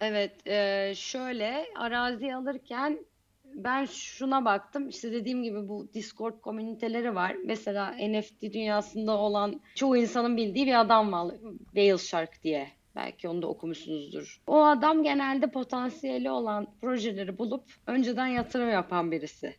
Evet, e, şöyle arazi alırken ben şuna baktım. İşte dediğim gibi bu Discord komüniteleri var. Mesela NFT dünyasında olan çoğu insanın bildiği bir adam var. Whale Shark diye. Belki onu da okumuşsunuzdur. O adam genelde potansiyeli olan projeleri bulup önceden yatırım yapan birisi.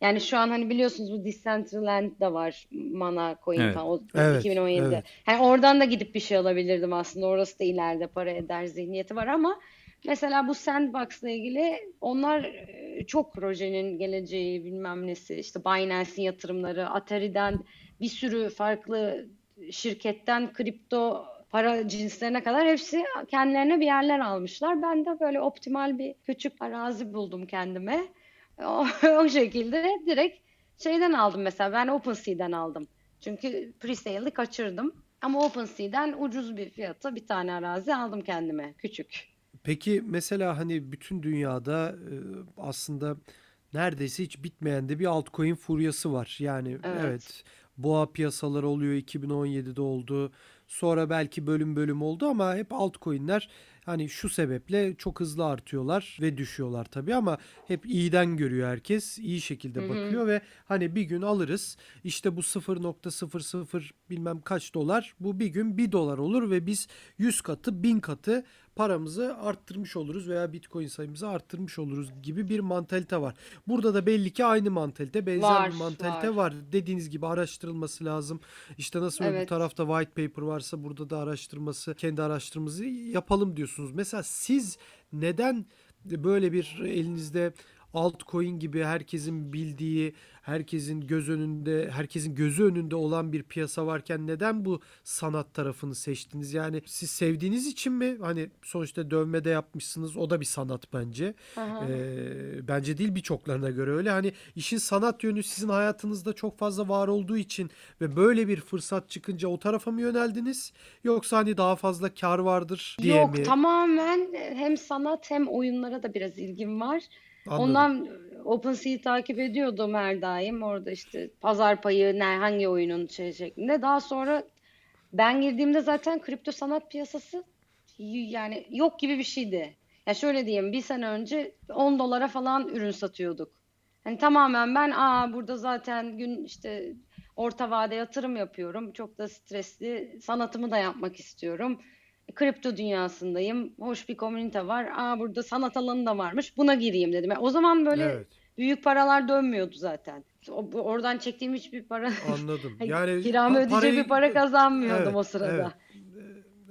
Yani şu an hani biliyorsunuz bu Decentraland da var. Mana Coin Evet. falan. O Evet, 2017'de. evet. Hani oradan da gidip bir şey alabilirdim aslında. Orası da ileride para eder zihniyeti var ama Mesela bu Sandbox'la ilgili onlar e, çok projenin geleceği bilmem nesi işte Binance'in yatırımları, Atari'den bir sürü farklı şirketten kripto para cinslerine kadar hepsi kendilerine bir yerler almışlar. Ben de böyle optimal bir küçük arazi buldum kendime. O, şekilde direkt şeyden aldım mesela ben OpenSea'den aldım. Çünkü pre-sale'i kaçırdım. Ama OpenSea'den ucuz bir fiyata bir tane arazi aldım kendime küçük. Peki mesela hani bütün dünyada e, aslında neredeyse hiç bitmeyen de bir altcoin furyası var. Yani Evet. evet boğa piyasaları oluyor 2017'de oldu. Sonra belki bölüm bölüm oldu ama hep altcoin'ler hani şu sebeple çok hızlı artıyorlar ve düşüyorlar tabii ama hep iyiden görüyor herkes. iyi şekilde Hı hı. bakıyor ve hani bir gün alırız. İşte bu 0.00 bilmem kaç dolar bu bir gün 1 dolar olur ve biz 100 katı 1000 katı paramızı arttırmış oluruz veya bitcoin sayımızı arttırmış oluruz gibi bir mantalite var. Burada da belli ki aynı mantalite, benzer Var, bir mantalite var. var. Dediğiniz gibi araştırılması lazım. İşte nasıl öbür Evet. tarafta white paper varsa burada da araştırması, kendi araştırmamızı yapalım diyorsunuz. Mesela siz neden böyle bir elinizde altcoin gibi herkesin bildiği, herkesin göz önünde, herkesin gözü önünde olan bir piyasa varken neden bu sanat tarafını seçtiniz? Yani siz sevdiğiniz için mi? Hani sonuçta dövmede yapmışsınız. O da bir sanat bence. Aha. Ee, bence değil birçoklarına göre öyle. Hani işin sanat yönü sizin hayatınızda çok fazla var olduğu için ve böyle bir fırsat çıkınca o tarafa mı yöneldiniz? Yoksa hani daha fazla kar vardır diye Yok mi? tamamen hem sanat hem oyunlara da biraz ilgim var. Anladım. Ondan OpenSea'yi takip ediyordum her daim. Orada işte pazar payı ne hangi oyunun şey şeklinde. Daha sonra ben girdiğimde zaten kripto sanat piyasası yani yok gibi bir şeydi. Ya şöyle diyeyim bir sene önce 10 dolara falan ürün satıyorduk. Hani tamamen ben aa burada zaten gün işte orta vade yatırım yapıyorum. Çok da stresli sanatımı da yapmak istiyorum. Kripto dünyasındayım. Hoş bir komünite var. Aa burada sanat alanı da varmış. Buna gireyim dedim. Yani o zaman böyle Evet, büyük paralar dönmüyordu zaten. O, oradan çektiğim hiçbir para anladım. Yani kiramı pa- ödeyecek parayı- bir para kazanmıyordum Evet, o sırada.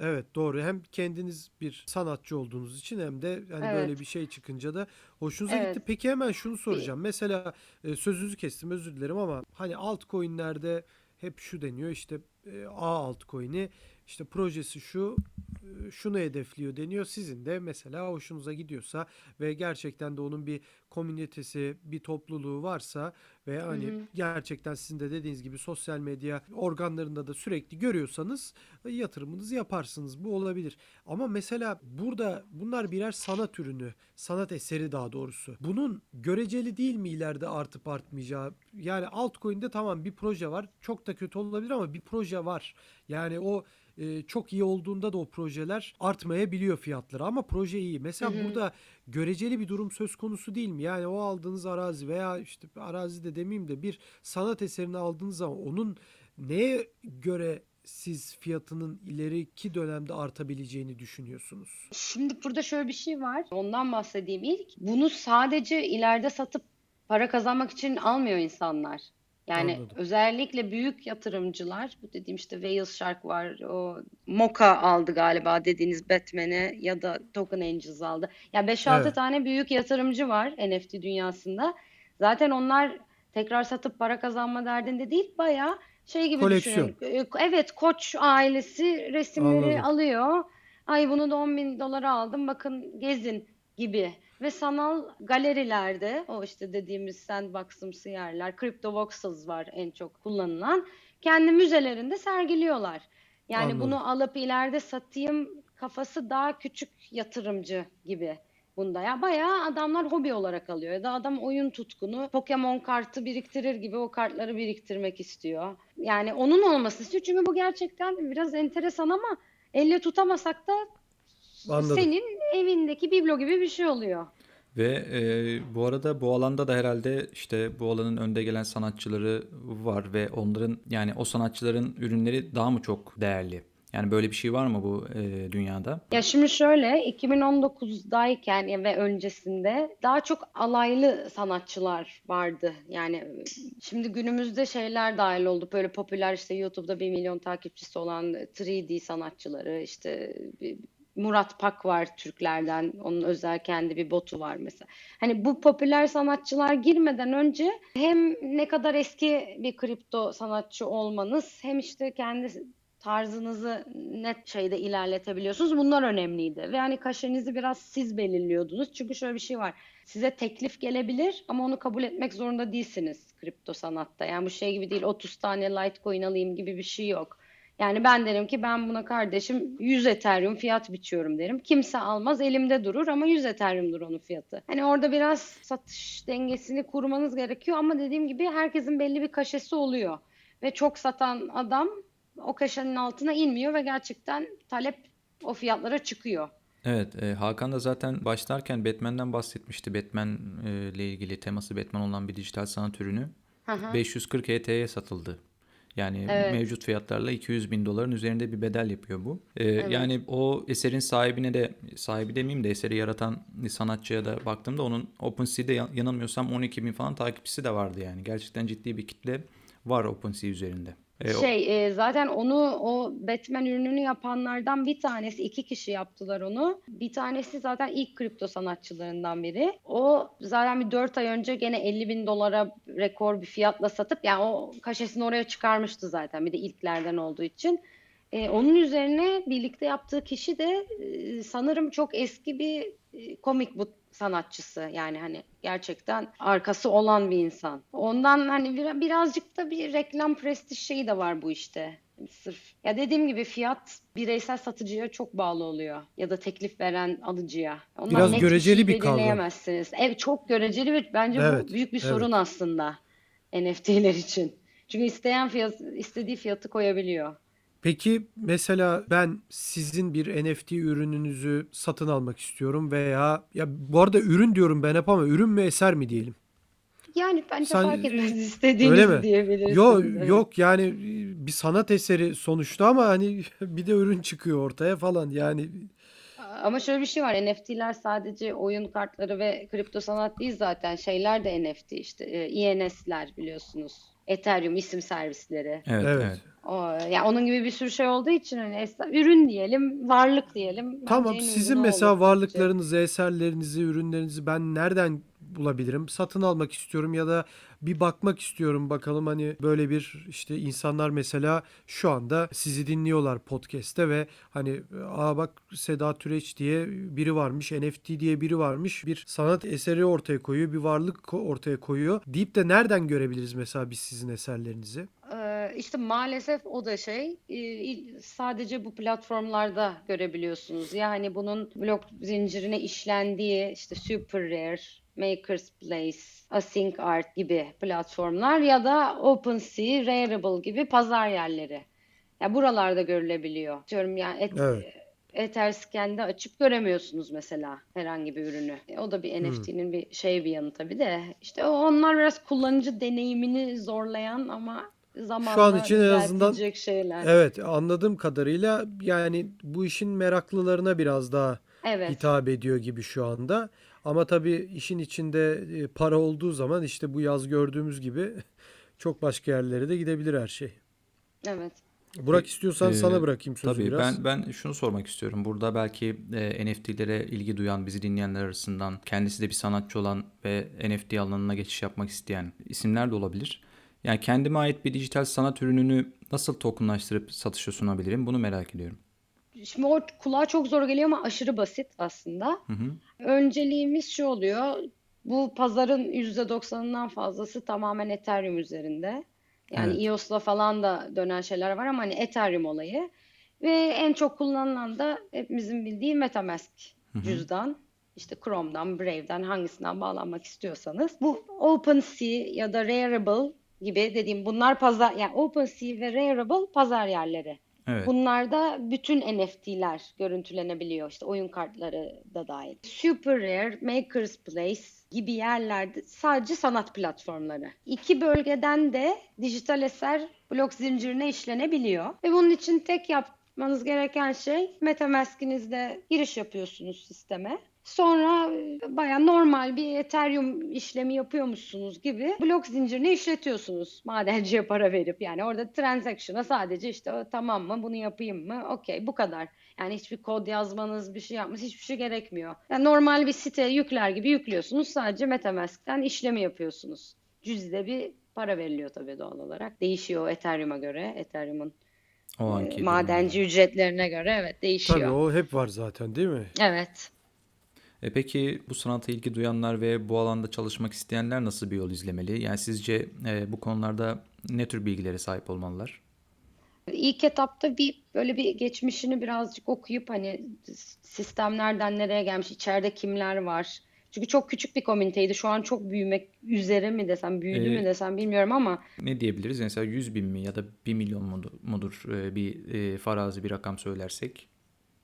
Evet doğru. Hem kendiniz bir sanatçı olduğunuz için hem de hani Evet. böyle bir şey çıkınca da hoşunuza Evet. gitti. Peki hemen şunu soracağım. Mesela e, sözünüzü kestim özür dilerim ama hani altcoin'lerde hep şu deniyor işte e, A altcoin'i işte projesi şu e, şunu hedefliyor deniyor. Sizin de mesela hoşunuza gidiyorsa ve gerçekten de onun bir komünitesi, bir topluluğu varsa ve hani hı. gerçekten sizin de dediğiniz gibi sosyal medya organlarında da sürekli görüyorsanız e, yatırımınızı yaparsınız. Bu olabilir. Ama mesela burada bunlar birer sanat ürünü, sanat eseri daha doğrusu. Bunun göreceli değil mi ileride artıp artmayacağı? Yani altcoin'de tamam bir proje var. Çok da kötü olabilir ama bir proje var. Yani o e, çok iyi olduğunda da o projeler artmayabiliyor fiyatları ama proje iyi. Mesela Hı hı. burada göreceli bir durum söz konusu değil mi? Yani o aldığınız arazi veya işte arazi de demeyeyim de bir sanat eserini aldığınız zaman onun neye göre siz fiyatının ileriki dönemde artabileceğini düşünüyorsunuz? Şimdi burada şöyle bir şey var. Ondan bahsedeyim ilk. Bunu sadece ileride satıp para kazanmak için almıyor insanlar. Yani Anladım. özellikle büyük yatırımcılar, bu dediğim işte Whale Shark var, o Mocha aldı galiba dediğiniz Batman'i ya da Token Angels aldı. Ya 5-6 Evet. tane büyük yatırımcı var NFT dünyasında. Zaten onlar tekrar satıp para kazanma derdinde değil, bayağı şey gibi Koleksiyon. düşünün. Ee, Evet, Koç ailesi resimleri Anladım. alıyor. Ay bunu da 10 bin dolara aldım, bakın gezin gibi. Ve sanal galerilerde o işte dediğimiz sandbox'ımsı yerler, crypto voxels var en çok kullanılan. Kendi müzelerinde sergiliyorlar. Yani Anladım. bunu alıp ileride satayım kafası daha küçük yatırımcı gibi bunda. Ya bayağı adamlar hobi olarak alıyor. Ya da adam oyun tutkunu Pokemon kartı biriktirir gibi o kartları biriktirmek istiyor. Yani onun olması istiyor. Çünkü bu gerçekten biraz enteresan ama elle tutamasak da Anladım. senin evindeki biblo gibi bir şey oluyor. Ve e, bu arada bu alanda da herhalde işte bu alanın önde gelen sanatçıları var ve onların yani o sanatçıların ürünleri daha mı çok değerli? Yani böyle bir şey var mı bu e, dünyada? Ya şimdi şöyle 2019'dayken ya ve öncesinde daha çok alaylı sanatçılar vardı. Yani şimdi günümüzde şeyler dahil oldu. Böyle popüler işte YouTube'da 1 milyon takipçisi olan 3D sanatçıları işte bir- Murat Pak var Türklerden. Onun özel kendi bir botu var mesela. Hani bu popüler sanatçılar girmeden önce hem ne kadar eski bir kripto sanatçı olmanız hem işte kendi tarzınızı net şeyde ilerletebiliyorsunuz. Bunlar önemliydi. Ve hani kaşenizi biraz siz belirliyordunuz. Çünkü şöyle bir şey var. Size teklif gelebilir ama onu kabul etmek zorunda değilsiniz kripto sanatta. Yani bu şey gibi değil 30 tane Litecoin alayım gibi bir şey yok. Yani ben derim ki ben buna kardeşim 100 Ethereum fiyat biçiyorum derim. Kimse almaz elimde durur ama 100 Ethereum'dur onun fiyatı. Hani orada biraz satış dengesini kurmanız gerekiyor ama dediğim gibi herkesin belli bir kaşesi oluyor. Ve çok satan adam o kaşenin altına inmiyor ve gerçekten talep o fiyatlara çıkıyor. Evet, e, Hakan da zaten başlarken Batman'den bahsetmişti. Batman e, ile ilgili teması Batman olan bir dijital sanat ürünü hı. 540 ET'ye satıldı. Yani Evet. mevcut fiyatlarla 200 bin doların üzerinde bir bedel yapıyor bu. E, Yani o eserin sahibine de, sahibi demeyeyim de eseri yaratan sanatçıya da baktığımda onun OpenSea'de yan- yanılmıyorsam 12 bin falan takipçisi de vardı yani. Gerçekten ciddi bir kitle var OpenSea üzerinde. E, Şey e, zaten onu o Batman ürününü yapanlardan bir tanesi iki kişi yaptılar onu. Bir tanesi zaten ilk kripto sanatçılarından biri. O zaten bir 4 ay önce gene 50 bin dolara rekor bir fiyatla satıp yani o kaşesini oraya çıkarmıştı zaten bir de ilklerden olduğu için. E, onun üzerine birlikte yaptığı kişi de e, sanırım çok eski bir e, comic book sanatçısı yani hani gerçekten arkası olan bir insan. Ondan hani bir, birazcık da bir reklam prestij şeyi de var bu işte. Sırf ya dediğim gibi fiyat bireysel satıcıya çok bağlı oluyor ya da teklif veren alıcıya. Ondan Biraz net göreceli şey bir kavram. belirleyemezsiniz. Evet çok göreceli ve bence Evet, bu büyük bir evet. sorun aslında NFT'ler için. Çünkü isteyen fiyat istediği fiyatı koyabiliyor. Peki mesela ben sizin bir NFT ürününüzü satın almak istiyorum veya ya bu arada ürün diyorum ben hep ama ürün mü eser mi diyelim? Yani bence Sen- fark etmez mi? diyebilirsiniz. Yok Evet. yok yani bir sanat eseri sonuçta ama hani bir de ürün çıkıyor ortaya falan yani Ama şöyle bir şey var. NFT'ler sadece oyun kartları ve kripto sanat değil zaten. Şeyler de NFT işte. E, INS'ler biliyorsunuz. Ethereum isim servisleri. evet, evet. O, yani onun gibi bir sürü şey olduğu için hani es- ürün diyelim, varlık diyelim. Bence Tamam sizin mesela varlıklarınızı, eserlerinizi, ürünlerinizi ben nereden bulabilirim? Satın almak istiyorum ya da bir bakmak istiyorum bakalım hani böyle bir işte insanlar mesela şu anda sizi dinliyorlar podcast'te ve hani aa bak Seda Türeç diye biri varmış, NFT diye biri varmış. Bir sanat eseri ortaya koyuyor, bir varlık ortaya koyuyor. Deyip de nereden görebiliriz mesela biz sizin eserlerinizi? Ee, işte maalesef o da şey e, sadece bu platformlarda görebiliyorsunuz. Yani bunun blok zincirine işlendiği işte Super Rare, Maker's Place, Async Art gibi platformlar ya da OpenSea, Rarible gibi pazar yerleri. Ya buralarda görülebiliyor. Diyorum yani et- Evet. Etherscan'de açıp göremiyorsunuz mesela herhangi bir ürünü. E, o da bir Hmm. NFT'nin bir şey bir yanı tabii de. İşte onlar biraz kullanıcı deneyimini zorlayan ama zamanla için en azından- şeyler. Evet, anladığım kadarıyla yani bu işin meraklılarına biraz daha Evet. hitap ediyor gibi şu anda. Ama tabii işin içinde e, para olduğu zaman işte bu yaz gördüğümüz gibi çok başka yerlere de gidebilir her şey. Evet. Burak istiyorsan Ee, sana bırakayım sözü Tabii biraz. ben ben şunu sormak istiyorum. Burada belki e, NFT'lere ilgi duyan bizi dinleyenler arasından kendisi de bir sanatçı olan ve NFT alanına geçiş yapmak isteyen isimler de olabilir. Yani kendime ait bir dijital sanat ürününü nasıl tokenlaştırıp satışa sunabilirim? Bunu merak ediyorum. Şimdi o kulağa çok zor geliyor ama aşırı basit aslında. Hı hı. Önceliğimiz şu oluyor. Bu pazarın %90'ından fazlası tamamen Ethereum üzerinde. Yani Evet. EOS'la falan da dönen şeyler var ama hani Ethereum olayı. Ve en çok kullanılan da hepimizin bildiği MetaMask cüzdan. İşte Chrome'dan, Brave'den hangisinden bağlanmak istiyorsanız. Bu OpenSea ya da Rarible gibi dediğim bunlar pazar yani OpenSea ve Rarible pazar yerleri. Evet. Bunlarda bütün NFT'ler görüntülenebiliyor. İşte oyun kartları da dahil. Super Rare, Maker's Place gibi yerlerde sadece sanat platformları. İki bölgeden de dijital eser blok zincirine işlenebiliyor. Ve bunun için tek yapmanız gereken şey MetaMask'inizde giriş yapıyorsunuz sisteme. Sonra e, baya normal bir Ethereum işlemi yapıyormuşsunuz gibi blok zincirini işletiyorsunuz madenciye para verip. Yani orada transaction'a sadece işte "O, tamam mı bunu yapayım mı? Okey bu kadar. Yani hiçbir kod yazmanız bir şey yapmanız hiçbir şey gerekmiyor. Yani normal bir site yükler gibi yüklüyorsunuz sadece Metamask'ten işlemi yapıyorsunuz. Cüzde bir para veriliyor tabii doğal olarak. Değişiyor Ethereum'a göre. Ethereum'un O e, anki madenci ücretlerine göre evet değişiyor. Tabii o hep var zaten değil mi? Evet. E peki bu sanata ilgi duyanlar ve bu alanda çalışmak isteyenler nasıl bir yol izlemeli? Yani sizce e, bu konularda ne tür bilgilere sahip olmalılar? İlk etapta bir böyle bir geçmişini birazcık okuyup hani sistem nereden nereye gelmiş, içeride kimler var. Çünkü çok küçük bir komüniteydi. Şu an çok büyümek üzere mi desem, büyüdü Ee, mü desem bilmiyorum ama Ne diyebiliriz? Mesela 100 bin mi ya da 1 milyon mudur, mudur e, bir e, farazi bir rakam söylersek?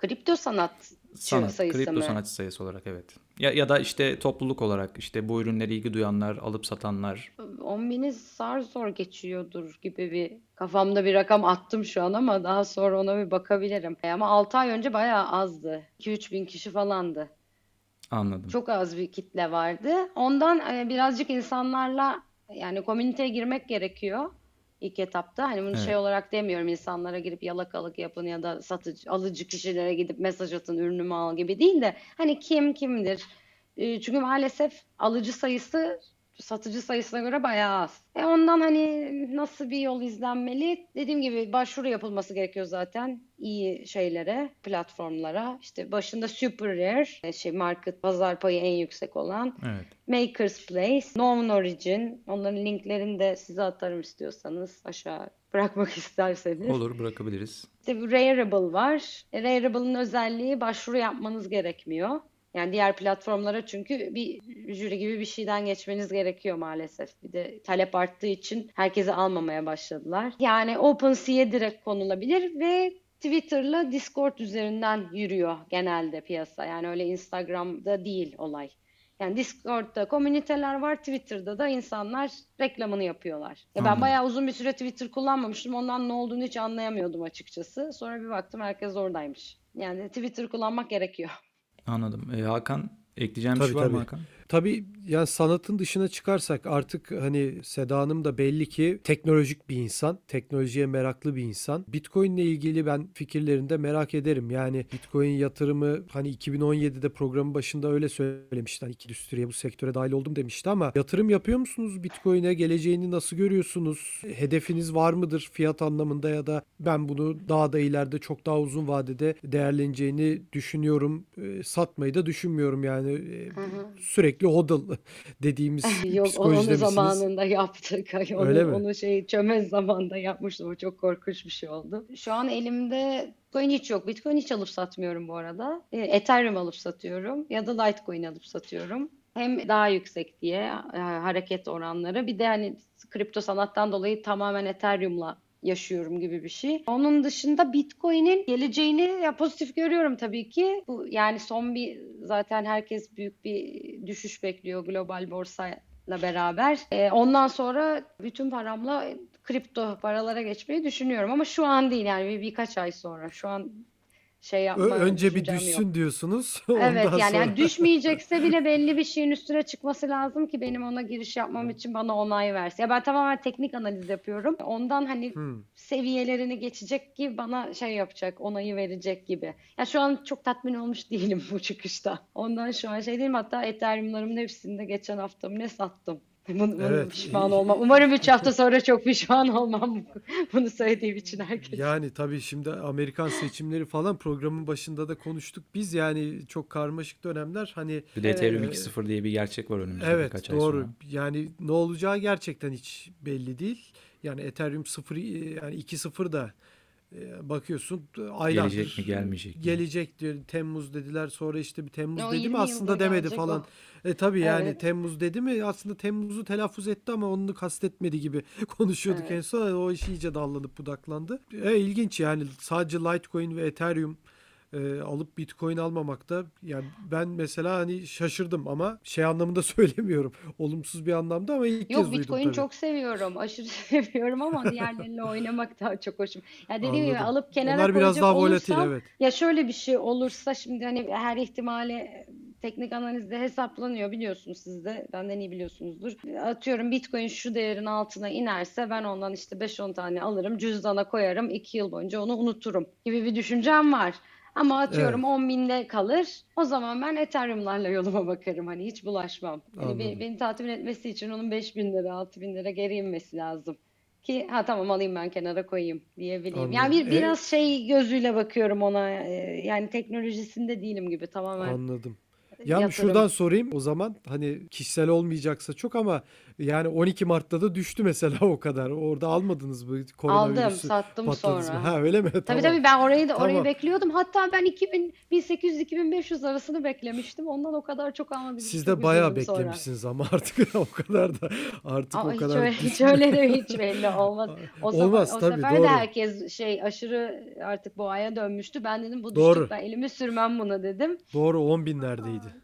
Kripto sanatçı Sanat, sayısı kripto mı? sanatçı sayısı olarak evet. Ya, ya da işte topluluk olarak işte bu ürünlere ilgi duyanlar, alıp satanlar. 10 bini zar zor geçiyordur gibi bir kafamda bir rakam attım şu an ama daha sonra ona bir bakabilirim. Ama 6 ay önce bayağı azdı. 2-3 bin kişi falandı. Anladım. Çok az bir kitle vardı. Ondan e, birazcık insanlarla yani komüniteye girmek gerekiyor ilk etapta. Hani bunu Evet. şey olarak demiyorum insanlara girip yalakalık yapın ya da satıcı, alıcı kişilere gidip mesaj atın ürünümü al gibi değil de hani kim kimdir? Çünkü maalesef alıcı sayısı satıcı sayısına göre bayağı az. E ondan hani nasıl bir yol izlenmeli? Dediğim gibi başvuru yapılması gerekiyor zaten iyi şeylere, platformlara. İşte başında Super Rare, e, şey market pazar payı en yüksek olan Evet. Maker's Place, Known Origin. Onların linklerini de size atarım istiyorsanız aşağı bırakmak isterseniz. Olur bırakabiliriz. İşte bir Rarible var. E, Rarible'ın özelliği başvuru yapmanız gerekmiyor. Yani diğer platformlara çünkü bir jüri gibi bir şeyden geçmeniz gerekiyor maalesef. Bir de talep arttığı için herkesi almamaya başladılar. Yani OpenSea'ye direkt konulabilir ve Twitter'la Discord üzerinden yürüyor genelde piyasa. Yani öyle Instagram'da değil olay. Yani Discord'da komüniteler var, Twitter'da da insanlar reklamını yapıyorlar. Ya ben bayağı uzun bir süre Twitter kullanmamıştım. Ondan ne olduğunu hiç anlayamıyordum açıkçası. Sonra bir baktım herkes oradaymış. Yani Twitter kullanmak gerekiyor. Anladım. E, Hakan ekleyeceğim bir Tabii, şey var mı tabii. Hakan? Tabii yani sanatın dışına çıkarsak artık hani Seda Hanım da belli ki teknolojik bir insan, teknolojiye meraklı bir insan. Bitcoin ile ilgili ben fikirlerini de merak ederim. Yani Bitcoin yatırımı hani 2017'de programın başında öyle söylemişti. Hani endüstriye bu sektöre dahil oldum demişti ama yatırım yapıyor musunuz Bitcoin'e? Geleceğini nasıl görüyorsunuz? Hedefiniz var mıdır fiyat anlamında ya da ben bunu daha da ileride çok daha uzun vadede değerleneceğini düşünüyorum. E, satmayı da düşünmüyorum yani. E, sürekli hodl dediğimiz Yok psikolojide onu misiniz? zamanında yaptık. Ay, Onu, Öyle mi? onu şey çömez zamanda yapmıştım. O çok korkunç bir şey oldu. Şu an elimde Bitcoin hiç yok. Bitcoin hiç alıp satmıyorum bu arada. E, Ethereum alıp satıyorum ya da Litecoin alıp satıyorum. Hem daha yüksek diye e, hareket oranları bir de hani kripto sanattan dolayı tamamen Ethereum'la yaşıyorum gibi bir şey. Onun dışında Bitcoin'in geleceğini ya pozitif görüyorum tabii ki. Bu yani son bir zaten herkes büyük bir düşüş bekliyor global borsayla beraber. E, ondan sonra bütün paramla kripto paralara geçmeyi düşünüyorum ama şu an değil yani bir, birkaç ay sonra. Şu an şey yapma önce bir düşüncem yok. düşsün diyorsunuz. Evet yani, sonra. yani düşmeyecekse bile belli bir şeyin üstüne çıkması lazım ki benim ona giriş yapmam için bana onay versin. Ya ben tamamen teknik analiz yapıyorum. Ondan hani Hmm. seviyelerini geçecek ki bana şey yapacak, onayı verecek gibi. Ya şu an çok tatmin olmuş değilim bu çıkışta. Ondan şu an şey değilim hatta Ethereum'larımın hepsini de geçen hafta mı ne sattım. Evet. pişman olmam. Umarım 3 hafta sonra çok pişman olmam bunu söylediğim için herkes. Yani tabii şimdi Amerikan seçimleri falan programın başında da konuştuk. Biz yani çok karmaşık dönemler hani Bir de Evet. Ethereum 2.0 diye bir gerçek var önümüzde evet birkaç ay doğru. sonra. Yani ne olacağı gerçekten hiç belli değil. Yani Ethereum 0 yani 2.0 da bakıyorsun aylardır Gelecek mi, gelmeyecek mi? Gelecek diyor. Temmuz dediler. Sonra işte bir Temmuz dedi 20 mi aslında demedi falan. o. E tabii yani Evet. Temmuz dedi mi aslında Temmuz'u telaffuz etti ama onu kastetmedi gibi konuşuyorduk Evet. en son. O iş iyice dallanıp budaklandı. E, ilginç yani sadece Litecoin ve Ethereum e, alıp Bitcoin almamakta yani ben mesela hani şaşırdım ama şey anlamında söylemiyorum. Olumsuz bir anlamda ama ilk Yok kez duydum Bitcoin tabii. çok seviyorum. Aşırı seviyorum ama diğerleriyle oynamak daha çok hoşum. Ya dediğim gibi alıp kenara Onlar biraz daha volatil olursam evet. ya şöyle bir şey olursa şimdi hani her ihtimale teknik analizde hesaplanıyor biliyorsunuz siz de benden iyi biliyorsunuzdur. Atıyorum Bitcoin şu değerin altına inerse ben ondan işte 5-10 tane alırım cüzdana koyarım 2 yıl boyunca onu unuturum gibi bir düşüncem var. Ama atıyorum Evet. 10 binde kalır. O zaman ben Ethereum'larla yoluma bakarım. Hani hiç bulaşmam. Hani Anladım. beni tatmin etmesi için onun 5000 lira, 6000 lira geri inmesi lazım. Ki ha tamam alayım ben kenara koyayım diyebileyim. Yani Anladım. bir E- biraz şey gözüyle bakıyorum ona. e, Yani teknolojisinde değilim gibi tamamen Anladım. Ya yatırım. şuradan sorayım o zaman hani kişisel olmayacaksa çok ama yani 12 Mart'ta da düştü mesela o kadar. Orada almadınız mı Aldım, koronavirüsü sattım patladınız mı? sonra. Ha öyle mi? Tabii Tamam. tabii ben orayı da orayı Tamam. bekliyordum. Hatta ben 2000 1800-2500 arasını beklemiştim. Ondan o kadar çok almadım. Siz de bayağı üzüldüm sonra. beklemişsiniz ama artık o kadar da artık Ama o hiç kadar öyle, hiç öyle de hiç belli olmaz. O Olmaz o tabii sefer doğru. de herkes şey aşırı artık boğaya dönmüştü. Ben dedim bu Doğru. ben elimi sürmem buna dedim. Doğru 10 binlerdeydi.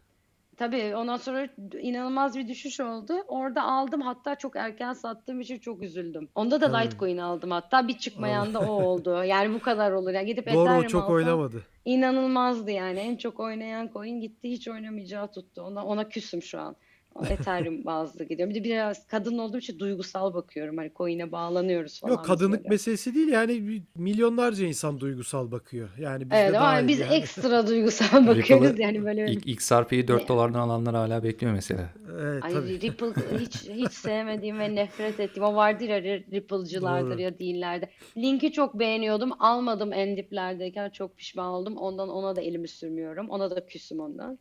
Tabii ondan sonra inanılmaz bir düşüş oldu. Orada aldım hatta çok erken sattığım için çok üzüldüm. Onda da. Litecoin aldım hatta bir çıkmayan da o oldu. Yani bu kadar olur. Yani gidip Doğru o Ethereum çok alsam oynamadı. inanılmazdı yani. En çok oynayan coin gitti hiç oynamayacağı tuttu. Ona, ona küsüm şu an. Ethereum bazlı gidiyorum. Bir de biraz kadın olduğum için duygusal bakıyorum. Hani coin'e bağlanıyoruz falan Yok kadınlık böyle. meselesi değil yani milyonlarca insan duygusal bakıyor. Yani biz Evet de dahil biz yani. ekstra duygusal bakıyoruz yani böyle. ilk XRP'yi 4 dolardan alanlar hala bekliyor mesela. Evet Ay tabii. Ripple hiç hiç sevmediğim ve nefret ettiğim o vardır ya Ripple'cılardır Doğru. ya değillerde. Link'i çok beğeniyordum. Almadım en diplerdeyken çok pişman oldum. Ondan ona da elimi sürmüyorum. Ona da küsüm ondan.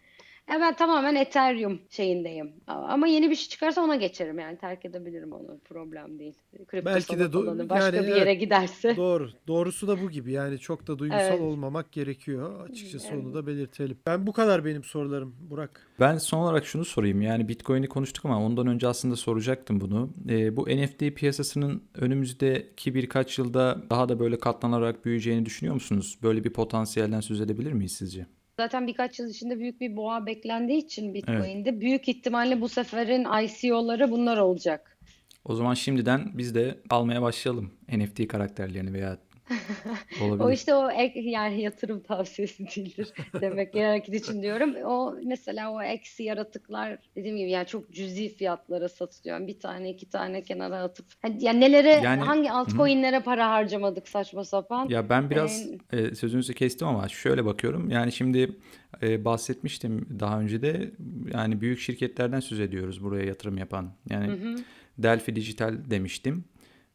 Ya ben tamamen Ethereum şeyindeyim. Ama yeni bir şey çıkarsa ona geçerim yani terk edebilirim onu. Problem değil. Kripto Belki de do- başka yani bir yere evet, giderse. Doğru. Doğrusu da bu gibi. Yani çok da duygusal Evet. olmamak gerekiyor. Açıkçası onu Evet. da belirtelim. Ben bu kadar benim sorularım Burak. Ben son olarak şunu sorayım. Yani Bitcoin'i konuştuk ama ondan önce aslında soracaktım bunu. Ee, bu NFT piyasasının önümüzdeki birkaç yılda daha da böyle katlanarak büyüyeceğini düşünüyor musunuz? Böyle bir potansiyelden söz edebilir miyiz sizce? Zaten birkaç yıl içinde büyük bir boğa beklendiği için Bitcoin'de büyük ihtimalle bu seferin ICO'ları bunlar olacak. O zaman şimdiden biz de almaya başlayalım NFT karakterlerini veya O olabilir. işte o ek, yani yatırım tavsiyesi değildir demek hareket için diyorum. O mesela o eksi yaratıklar dediğim gibi yani çok cüzi fiyatlara satılıyor. Bir tane iki tane kenara atıp yani nelere Yani- hangi altcoin'lere para harcamadık saçma sapan. Ya ben biraz Ee, e, sözünüzü kestim ama şöyle bakıyorum. Yani şimdi e, bahsetmiştim daha önce de yani büyük şirketlerden söz ediyoruz buraya yatırım yapan. Yani Delphi Digital demiştim.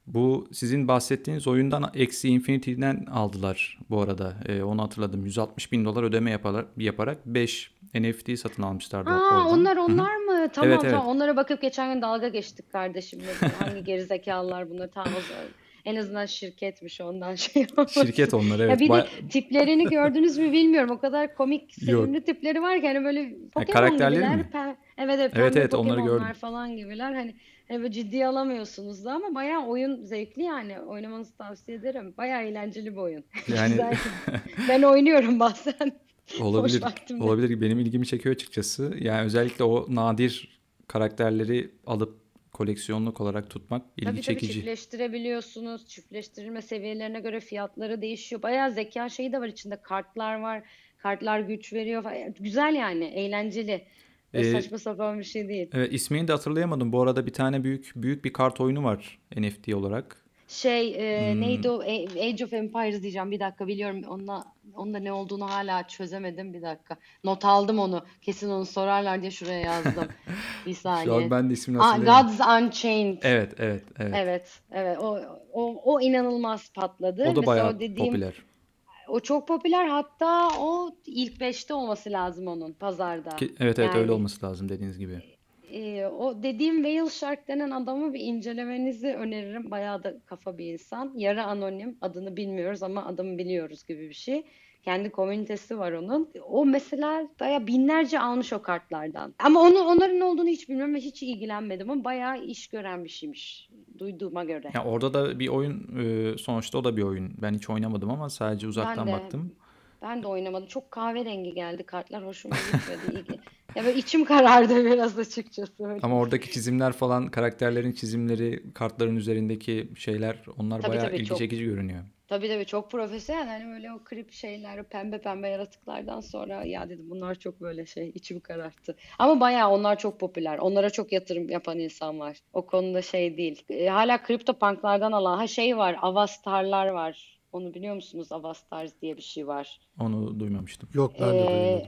Bu sizin bahsettiğiniz oyundan eksi Infinity'den aldılar bu arada. E, onu hatırladım. 160 bin dolar ödeme yaparak, yaparak 5 NFT satın almışlardı Aa oradan. onlar onlar mı? Tamam Evet, tamam. evet. Onlara bakıp geçen gün dalga geçtik kardeşimle. Hangi gerizekalılar bunlar? Tamam o zaman. En azından şirketmiş ondan şey olmasın. Şirket onlar Ya evet. bir de tiplerini gördünüz mü bilmiyorum. O kadar komik, Yok. sevimli tipleri var ki hani böyle Pokemon karakterleri gibiler. mi? Pe- evet evet, Evet, evet, onları gördüm. falan gibiler. Hani, hani böyle ciddiye alamıyorsunuz da ama bayağı oyun zevkli yani. Oynamanızı tavsiye ederim. Bayağı eğlenceli bir oyun. Yani. Ben oynuyorum bazen. olabilir. Olabilir. Benim ilgimi çekiyor açıkçası. Yani özellikle o nadir karakterleri alıp koleksiyonluk olarak tutmak ilgi Tabii tabii çekici. çiftleştirebiliyorsunuz. Çiftleştirilme seviyelerine göre fiyatları değişiyor. Bayağı zeka şeyi de var içinde. Kartlar var. Kartlar güç veriyor. falan. Güzel yani. Eğlenceli. Ee, saçma sapan bir şey değil. Evet, ismini de hatırlayamadım. Bu arada bir tane büyük büyük bir kart oyunu var NFT olarak. Şey e, Hmm. neydi o? A- Age of Empires diyeceğim. Bir dakika biliyorum. Onunla, onunla ne olduğunu hala çözemedim. Bir dakika. Not aldım onu. Kesin onu sorarlar diye şuraya yazdım. Bir Şu an saniye. ben de ismini Aa, hatırlayamadım. Gods Unchained. Evet, evet, evet. Evet, evet. O, o, o inanılmaz patladı. O da Mesela bayağı o dediğim popüler. O çok popüler hatta o ilk 5'te olması lazım onun pazarda. Ki- Evet, evet öyle Yani olması lazım dediğiniz gibi. E, o dediğim Whale Shark denen adamı bir incelemenizi öneririm. Bayağı da kafa bir insan. Yarı anonim adını bilmiyoruz ama adamı biliyoruz gibi bir şey. Kendi komünitesi var onun. O mesela bayağı binlerce almış o kartlardan. Ama onu onların olduğunu hiç bilmiyorum ve hiç ilgilenmedim ama bayağı iş gören bir şeymiş duyduğuma göre. Ya orada da bir oyun e, sonuçta o da bir oyun. Ben hiç oynamadım ama sadece Ben uzaktan de baktım. Ben de oynamadım. Çok kahverengi geldi kartlar. Hoşuma gitmedi. Ya böyle içim karardı biraz açıkçası. Öyle. Ama oradaki çizimler falan, karakterlerin çizimleri, kartların üzerindeki şeyler onlar Tabii bayağı tabii ilgi çok. çekici görünüyor. Tabii tabii çok profesyonel. Hani böyle o creep şeyler, o pembe pembe yaratıklardan sonra ya dedim bunlar çok böyle şey içimi kararttı. Ama bayağı onlar çok popüler. Onlara çok yatırım yapan insan var. O konuda şey değil. E, hala CryptoPunk'lardan alan ha şey var. Avastarlar var. Onu biliyor musunuz? Avastars diye bir şey var. Onu duymamıştım. Yok ben de Ee, duymadım.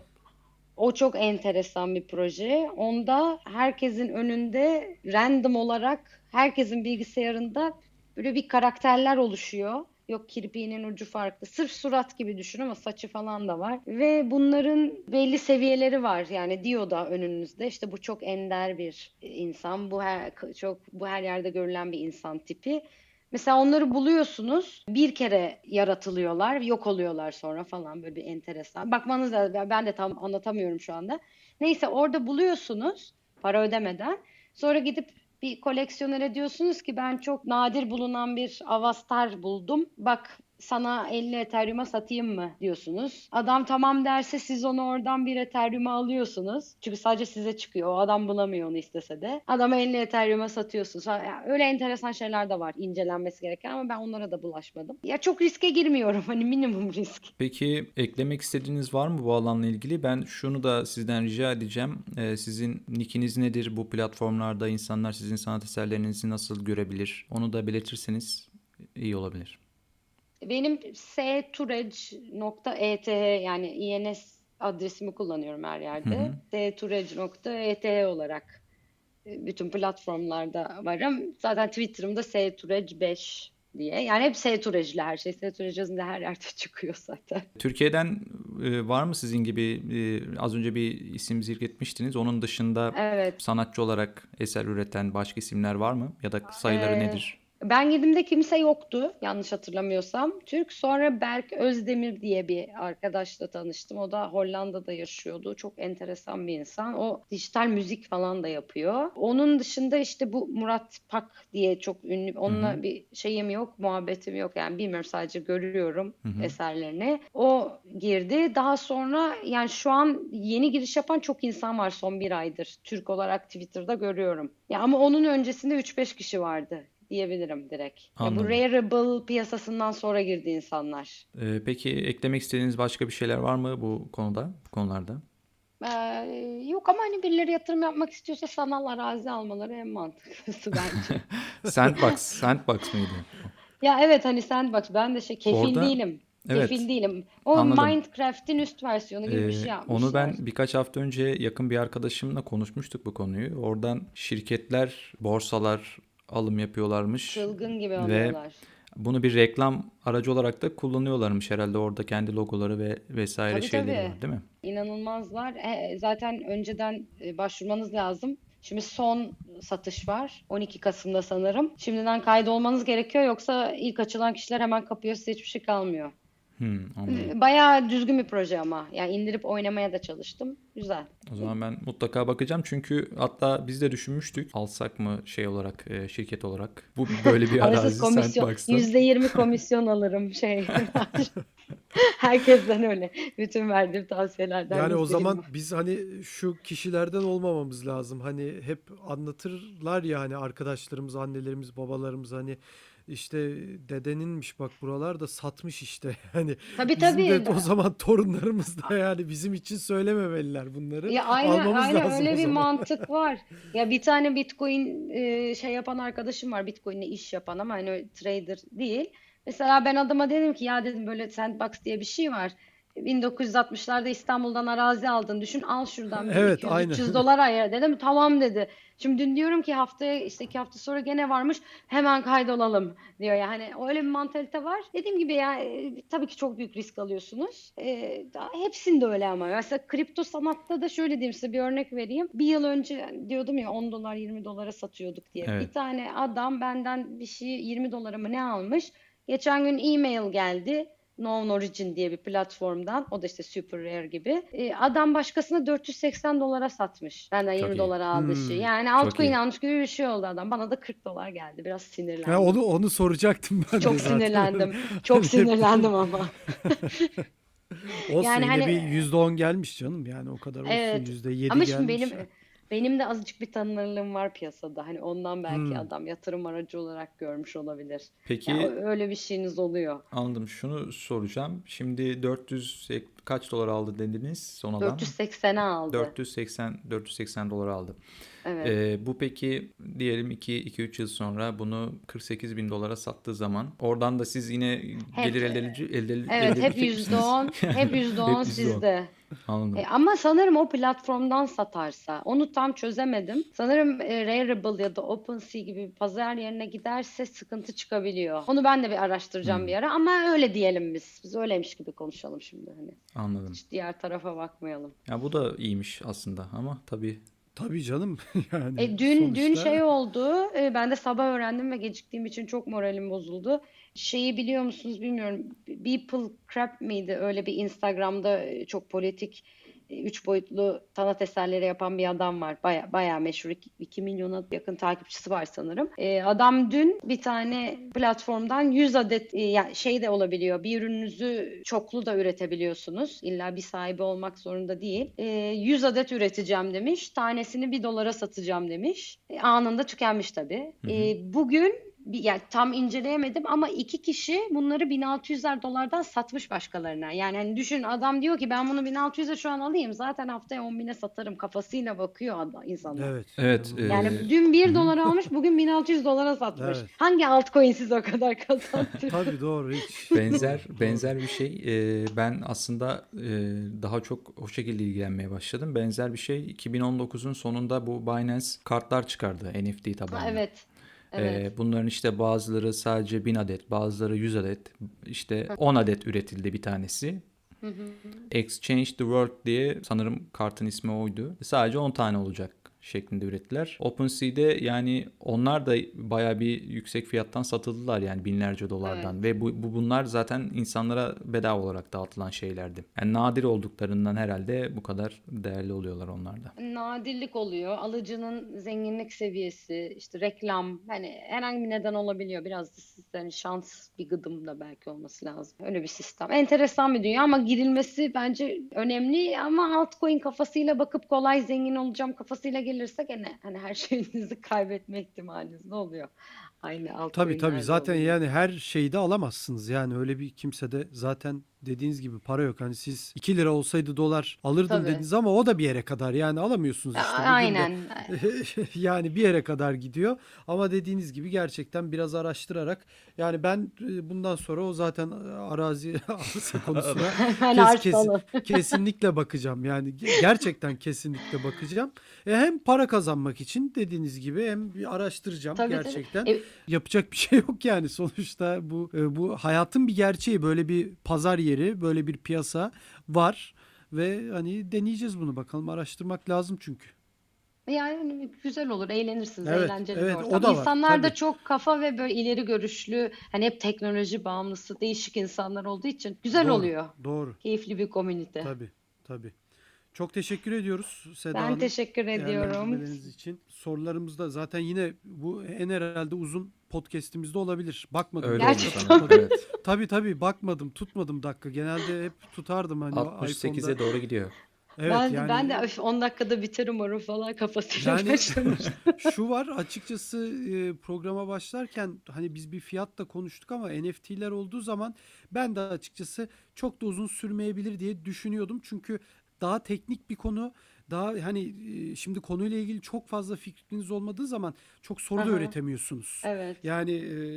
O çok enteresan bir proje. Onda herkesin önünde random olarak herkesin bilgisayarında böyle bir karakterler oluşuyor. Yok kirpiğinin ucu farklı. Sırf surat gibi düşün ama saçı falan da var. Ve bunların belli seviyeleri var. Yani diyor da önünüzde işte bu çok ender bir insan. Bu her, çok bu her yerde görülen bir insan tipi. Mesela onları buluyorsunuz. Bir kere yaratılıyorlar, yok oluyorlar sonra falan böyle bir enteresan. Bakmanız lazım. Ben de tam anlatamıyorum şu anda. Neyse orada buluyorsunuz para ödemeden. Sonra gidip bir koleksiyonere diyorsunuz ki ben çok nadir bulunan bir avastar buldum. Bak sana 50 Ethereum'a satayım mı diyorsunuz. Adam tamam derse siz onu oradan bir Ethereum'a alıyorsunuz. Çünkü sadece size çıkıyor. O adam bulamıyor onu istese de. Adama 50 Ethereum'a satıyorsunuz. Yani öyle enteresan şeyler de var incelenmesi gereken ama ben onlara da bulaşmadım. Ya çok riske girmiyorum. Hani minimum risk. Peki eklemek istediğiniz var mı bu alanla ilgili? Ben şunu da sizden rica edeceğim. Ee, sizin nickiniz nedir? Bu platformlarda insanlar sizin sanat eserlerinizi nasıl görebilir? Onu da belirtirseniz iyi olabilir. Benim seturec.eth yani INS adresimi kullanıyorum her yerde. hı. seturec.eth olarak e, bütün platformlarda varım. Zaten Twitter'ımda seturec5 diye. Yani hep seturec'li her şey. Seturec yazınca her yerde çıkıyor zaten. Türkiye'den e, var mı sizin gibi e, az önce bir isim zikretmiştiniz. Onun dışında Evet. sanatçı olarak eser üreten başka isimler var mı? Ya da sayıları Ee, nedir? Ben girdiğimde kimse yoktu yanlış hatırlamıyorsam. Türk sonra Berk Özdemir diye bir arkadaşla tanıştım. O da Hollanda'da yaşıyordu. Çok enteresan bir insan. O dijital müzik falan da yapıyor. Onun dışında işte bu Murat Pak diye çok ünlü. Onunla hı. bir şeyim yok, muhabbetim yok. Yani bilmiyorum sadece görüyorum Hı hı. eserlerini. O girdi. Daha sonra yani şu an yeni giriş yapan çok insan var son bir aydır. Türk olarak Twitter'da görüyorum. Ya ama onun öncesinde 3-5 kişi vardı diyebilirim direkt. Ya bu. Rarible piyasasından sonra girdi insanlar. Ee, peki eklemek istediğiniz başka bir şeyler var mı bu konuda, bu konularda? Ee, yok ama hani birileri yatırım yapmak istiyorsa sanal arazi almaları en mantıklısı bence. Sandbox, Sandbox mıydı? Ya evet hani Sandbox ben de şey kefil Orada- değilim. Evet. Kefil değilim. O Anladım. Minecraft'in üst versiyonu gibi bir şey Ee, yapmışlar. onu ben birkaç hafta önce yakın bir arkadaşımla konuşmuştuk bu konuyu. Oradan şirketler, borsalar alım yapıyorlarmış Çılgın gibi ve alıyorlar. bunu bir reklam aracı olarak da kullanıyorlarmış herhalde. Orada kendi logoları ve vesaire Tabii, şeyleri tabii. var, değil mi? İnanılmazlar. E, zaten önceden e, başvurmanız lazım. Şimdi son satış var. 12 Kasım'da sanırım. Şimdiden kaydolmanız gerekiyor yoksa ilk açılan kişiler hemen kapıyor size hiçbir şey kalmıyor. Hmm, anladım. Bayağı düzgün bir proje ama. Yani indirip oynamaya da çalıştım. Güzel. O zaman ben mutlaka bakacağım çünkü hatta biz de düşünmüştük alsak mı şey olarak e, şirket olarak bu böyle bir arazi. Sandbox'ta. %20 komisyon alırım şey. Herkesten öyle. Bütün verdiğim tavsiyelerden. Yani o %20. zaman biz hani şu kişilerden olmamamız lazım. Hani hep anlatırlar ya hani arkadaşlarımız, annelerimiz, babalarımız hani işte dedeninmiş bak buralar da satmış işte. Hani Tabii bizim tabii. de o zaman torunlarımız da yani bizim için söylememeliler bunları. Ya aynen Almamız aynen lazım öyle bir mantık var. Ya bir tane Bitcoin e, şey yapan arkadaşım var. Bitcoin'le iş yapan ama hani trader değil. Mesela ben adama dedim ki ya dedim böyle sandbox diye bir şey var. 1960'larda İstanbul'dan arazi aldın. Düşün al şuradan Evet, 200 aynen. 300 dolar ayır dedim. Tamam dedi. Şimdi dün diyorum ki haftaya işte iki hafta sonra gene varmış. Hemen kaydolalım diyor. Yani öyle bir mantalite var. Dediğim gibi ya e, tabii ki çok büyük risk alıyorsunuz. E, daha hepsinde öyle ama. Mesela kripto sanatta da şöyle diyeyim size bir örnek vereyim. Bir yıl önce diyordum ya 10 dolar 20 dolara satıyorduk diye. Evet. Bir tane adam benden bir şey 20 dolara mı ne almış? Geçen gün e-mail geldi. Known Origin diye bir platformdan. O da işte Super Rare gibi. E, adam başkasına 480 dolara satmış. Benden 20 iyi. dolara aldığı Hmm, şey. Yani çok altcoin almış gibi bir şey oldu adam. Bana da 40 dolar geldi. Biraz sinirlendim. Ya onu onu soracaktım ben de Çok zaten. sinirlendim. Çok sinirlendim ama. Olsun Yani yine hani- bir %10 gelmiş canım yani o kadar olsun Evet. %7 Ama şimdi gelmiş. benim benim de azıcık bir tanınırlığım var piyasada. Hani ondan belki Hmm. adam yatırım aracı olarak görmüş olabilir. Peki Ya öyle bir şeyiniz oluyor. anladım şunu soracağım. Şimdi 400 ek- kaç dolar aldı dediniz son adam? 480'e aldı. 480 480 dolar aldı. Evet. Ee, bu peki diyelim 2-3 yıl sonra bunu 48 bin dolara sattığı zaman oradan da siz yine gelir elde edici elde, Evet, elde hep edebilecek yüzde misiniz? on, hep yüzde on Hep yüzde on. sizde. Anladım. E, ama sanırım o platformdan satarsa, onu tam çözemedim. Sanırım e, Rarible ya da OpenSea gibi bir pazar yerine giderse sıkıntı çıkabiliyor. Onu ben de bir araştıracağım Hmm. bir ara ama öyle diyelim biz. Biz öyleymiş gibi konuşalım şimdi hani. Anladım. Hiç diğer tarafa bakmayalım. Ya bu da iyiymiş aslında ama tabii Tabii canım yani E, dün dün sonuçta- şey oldu. e, ben de sabah öğrendim ve geciktiğim için çok moralim bozuldu. Şeyi biliyor musunuz bilmiyorum. Beeple Crap miydi? Öyle bir Instagram'da e, çok politik üç boyutlu sanat eserleri yapan bir adam var. Baya baya meşhur. 2 milyona yakın takipçisi var sanırım. E, adam dün bir tane platformdan 100 adet e, yani şey de olabiliyor. Bir ürününüzü çoklu da üretebiliyorsunuz. İlla bir sahibi olmak zorunda değil. E, 100 adet üreteceğim demiş. Tanesini 1 dolara satacağım demiş. E, anında tükenmiş tabii. Hı hı. E, bugün bir- yani tam inceleyemedim ama iki kişi bunları 1600'ler dolardan satmış başkalarına. Yani hani düşün adam diyor ki ben bunu 1600'e şu an alayım zaten haftaya 10.000'e satarım kafasıyla bakıyor adam, insanlar. Evet. Evet, Yani bu- Yani Ee, dün 1 hı hı. dolar almış bugün 1600 dolara satmış. Evet. Hangi altcoin siz o kadar kazandı? Tabii doğru hiç. benzer benzer bir şey. Ee, ben aslında e, daha çok o şekilde ilgilenmeye başladım. Benzer bir şey 2019'un sonunda bu Binance kartlar çıkardı NFT tabanlı. Ha, evet. Ee, Evet. bunların işte bazıları sadece 1000 adet, bazıları 100 adet, işte 10 adet üretildi bir tanesi. Exchange the World diye sanırım kartın ismi oydu. Sadece 10 tane olacak şeklinde ürettiler. OpenSea'de yani onlar da baya bir yüksek fiyattan satıldılar yani binlerce dolardan ve bu, bu bunlar zaten insanlara bedava olarak dağıtılan şeylerdi. Yani nadir olduklarından herhalde bu kadar değerli oluyorlar onlar da. Nadirlik oluyor. Alıcının zenginlik seviyesi, işte reklam, hani herhangi bir neden olabiliyor. Biraz da sizden şans bir gıdım da belki olması lazım. Öyle bir sistem. Enteresan bir dünya ama girilmesi bence önemli ama altcoin kafasıyla bakıp kolay zengin olacağım kafasıyla gelirse gene hani her şeyinizi kaybetme ihtimaliniz ne oluyor? Aynı Tabii altcoin'lerde tabii zaten oluyor. yani her şeyi de alamazsınız. Yani öyle bir kimsede zaten dediğiniz gibi para yok. Hani siz 2 lira olsaydı dolar alırdım Tabii. dediniz ama o da bir yere kadar. Yani alamıyorsunuz işte. Bugün Aynen. yani bir yere kadar gidiyor. Ama dediğiniz gibi gerçekten biraz araştırarak yani ben e, bundan sonra o zaten e, arazi arsa konusuna kes- kes- kesinlikle bakacağım. Yani ge- gerçekten kesinlikle bakacağım. E hem para kazanmak için dediğiniz gibi hem bir araştıracağım Tabii, tabii. gerçekten. E, Yapacak bir şey yok yani sonuçta bu e, bu hayatın bir gerçeği böyle bir pazar yeri böyle bir piyasa var ve hani deneyeceğiz bunu bakalım araştırmak lazım çünkü. Yani güzel olur, eğlenirsiniz, Evet, eğlenceli evet, bir o ortam. da var, İnsanlar da çok kafa ve böyle ileri görüşlü, hani hep teknoloji bağımlısı, değişik insanlar olduğu için güzel Doğru, oluyor. Doğru. Keyifli bir komünite. Tabii, tabii. Çok teşekkür ediyoruz Seda Ben Hanım. teşekkür ediyorum. İçin. Sorularımız da zaten yine bu en herhalde uzun podcast'imizde olabilir. Bakmadım. Öyle Gerçekten. Evet. Tabii tabii bakmadım, tutmadım dakika. Genelde hep tutardım hani 68'e iPhone'da. doğru gidiyor. Evet ben, yani ben de "Öf, 10 dakikada biter umarım falan kafasıyla Yani- şu var açıkçası e, programa başlarken hani biz bir fiyat da konuştuk ama NFT'ler olduğu zaman ben de açıkçası çok da uzun sürmeyebilir diye düşünüyordum. Çünkü daha teknik bir konu. Daha hani şimdi konuyla ilgili çok fazla fikriniz olmadığı zaman çok soru da Aha. öğretemiyorsunuz. Evet. Yani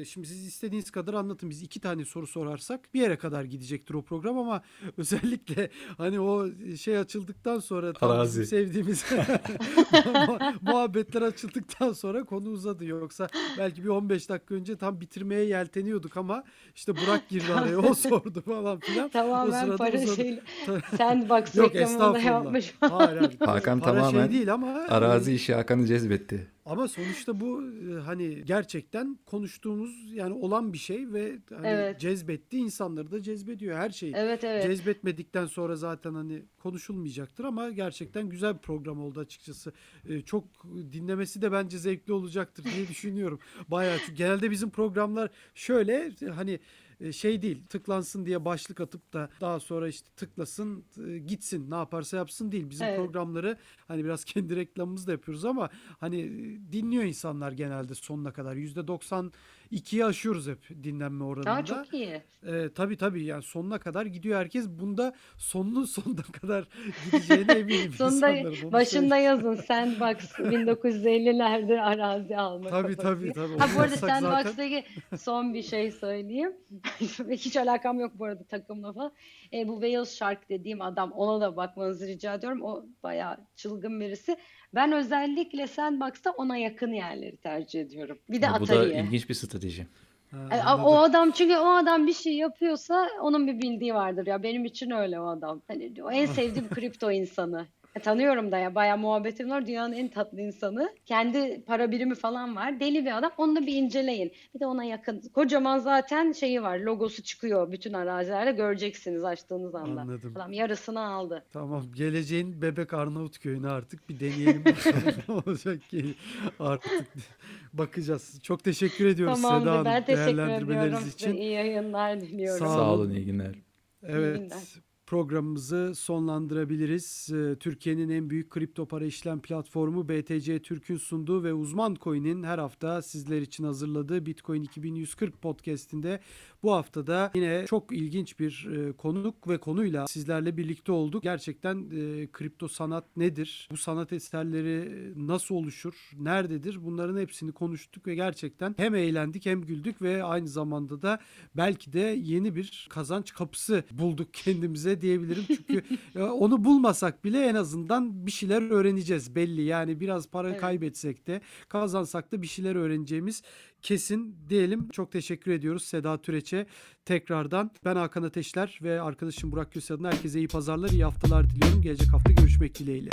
şimdi siz istediğiniz kadar anlatın. Biz iki tane soru sorarsak bir yere kadar gidecektir o program ama özellikle hani o şey açıldıktan sonra tam bizim sevdiğimiz mu- muhabbetler açıldıktan sonra konu uzadı. Yoksa belki bir 15 dakika önce tam bitirmeye yelteniyorduk ama işte Burak girdi araya o sordu falan filan. Tamamen para şeyle Ta- Sandbox Yok reklamını da estağfurullah. yapmış. Hayır, hayır. Hakan Para tamamen şey değil ama Arazi işi Hakan'ı cezbetti. ama sonuçta bu e, hani gerçekten konuştuğumuz yani olan bir şey ve hani Evet. cezbetti insanları da cezbediyor her şeyi. Evet evet. Cezbetmedikten sonra zaten hani konuşulmayacaktır ama gerçekten güzel bir program oldu açıkçası. E, çok dinlemesi de bence zevkli olacaktır diye düşünüyorum. Bayağı çünkü genelde bizim programlar şöyle hani şey değil tıklansın diye başlık atıp da daha sonra işte tıklasın e, gitsin ne yaparsa yapsın değil. Bizim Evet. programları hani biraz kendi reklamımızı da yapıyoruz ama hani e, dinliyor insanlar genelde sonuna kadar. %92'yi aşıyoruz hep dinlenme oranında. Aa, çok iyi. Ee, tabii tabii yani sonuna kadar gidiyor herkes. Bunda sonunun sonuna kadar gideceğine eminim Sonunda. Onu başında söyleyeyim. yazın Sandbox 1950'lerde arazi alma Tabii tabii tabii. Ha bu arada Sandbox'taki son bir şey söyleyeyim. Hiç alakam yok bu arada takımla falan. E, bu Wales Shark dediğim adam ona da bakmanızı rica ediyorum. O bayağı çılgın birisi. Ben özellikle Sandbox'ta ona yakın yerleri tercih ediyorum. Bir de Bu da Atari'ye. ilginç bir strateji. Ha, E. O adam çünkü o adam bir şey yapıyorsa onun bir bildiği vardır ya. Benim için öyle o adam. Hani o en sevdiğim kripto insanı. E, tanıyorum da ya bayağı muhabbetim var. Dünyanın en tatlı insanı. Kendi para birimi falan var. Deli bir adam. Onu da bir inceleyin. Bir de ona yakın. Kocaman zaten şeyi var. Logosu çıkıyor bütün arazilerde. Göreceksiniz açtığınız anda. Anladım. Adam yarısını aldı. Tamam geleceğin bebek Arnavutköy'ünü artık bir deneyelim ne olacak ki artık bakacağız. Çok teşekkür ediyoruz Seda Tamamdır. Hanım Ben teşekkür ediyorum için. İyi yayınlar diliyorum. Sağ Sağ olun. olun iyi günler. Evet. günler. Programımızı sonlandırabiliriz. Ee, Türkiye'nin en büyük kripto para işlem platformu BTC Türk'ün sunduğu ve Uzman Coin'in her hafta sizler için hazırladığı Bitcoin 2140 podcast'inde bu haftada yine çok ilginç bir e, konuk ve konuyla sizlerle birlikte olduk. Gerçekten e, kripto sanat nedir? Bu sanat eserleri nasıl oluşur? Nerededir? Bunların hepsini konuştuk ve gerçekten hem eğlendik hem güldük ve aynı zamanda da belki de yeni bir kazanç kapısı bulduk kendimize diyebilirim. Çünkü e, onu bulmasak bile en azından bir şeyler öğreneceğiz belli. Yani biraz para Evet. kaybetsek de kazansak da bir şeyler öğreneceğimiz kesin diyelim. Çok teşekkür ediyoruz Seda Türeç'e tekrardan. Ben Hakan Ateşler ve arkadaşım Burak Köse adına herkese iyi pazarlar, iyi haftalar diliyorum. Gelecek hafta görüşmek dileğiyle.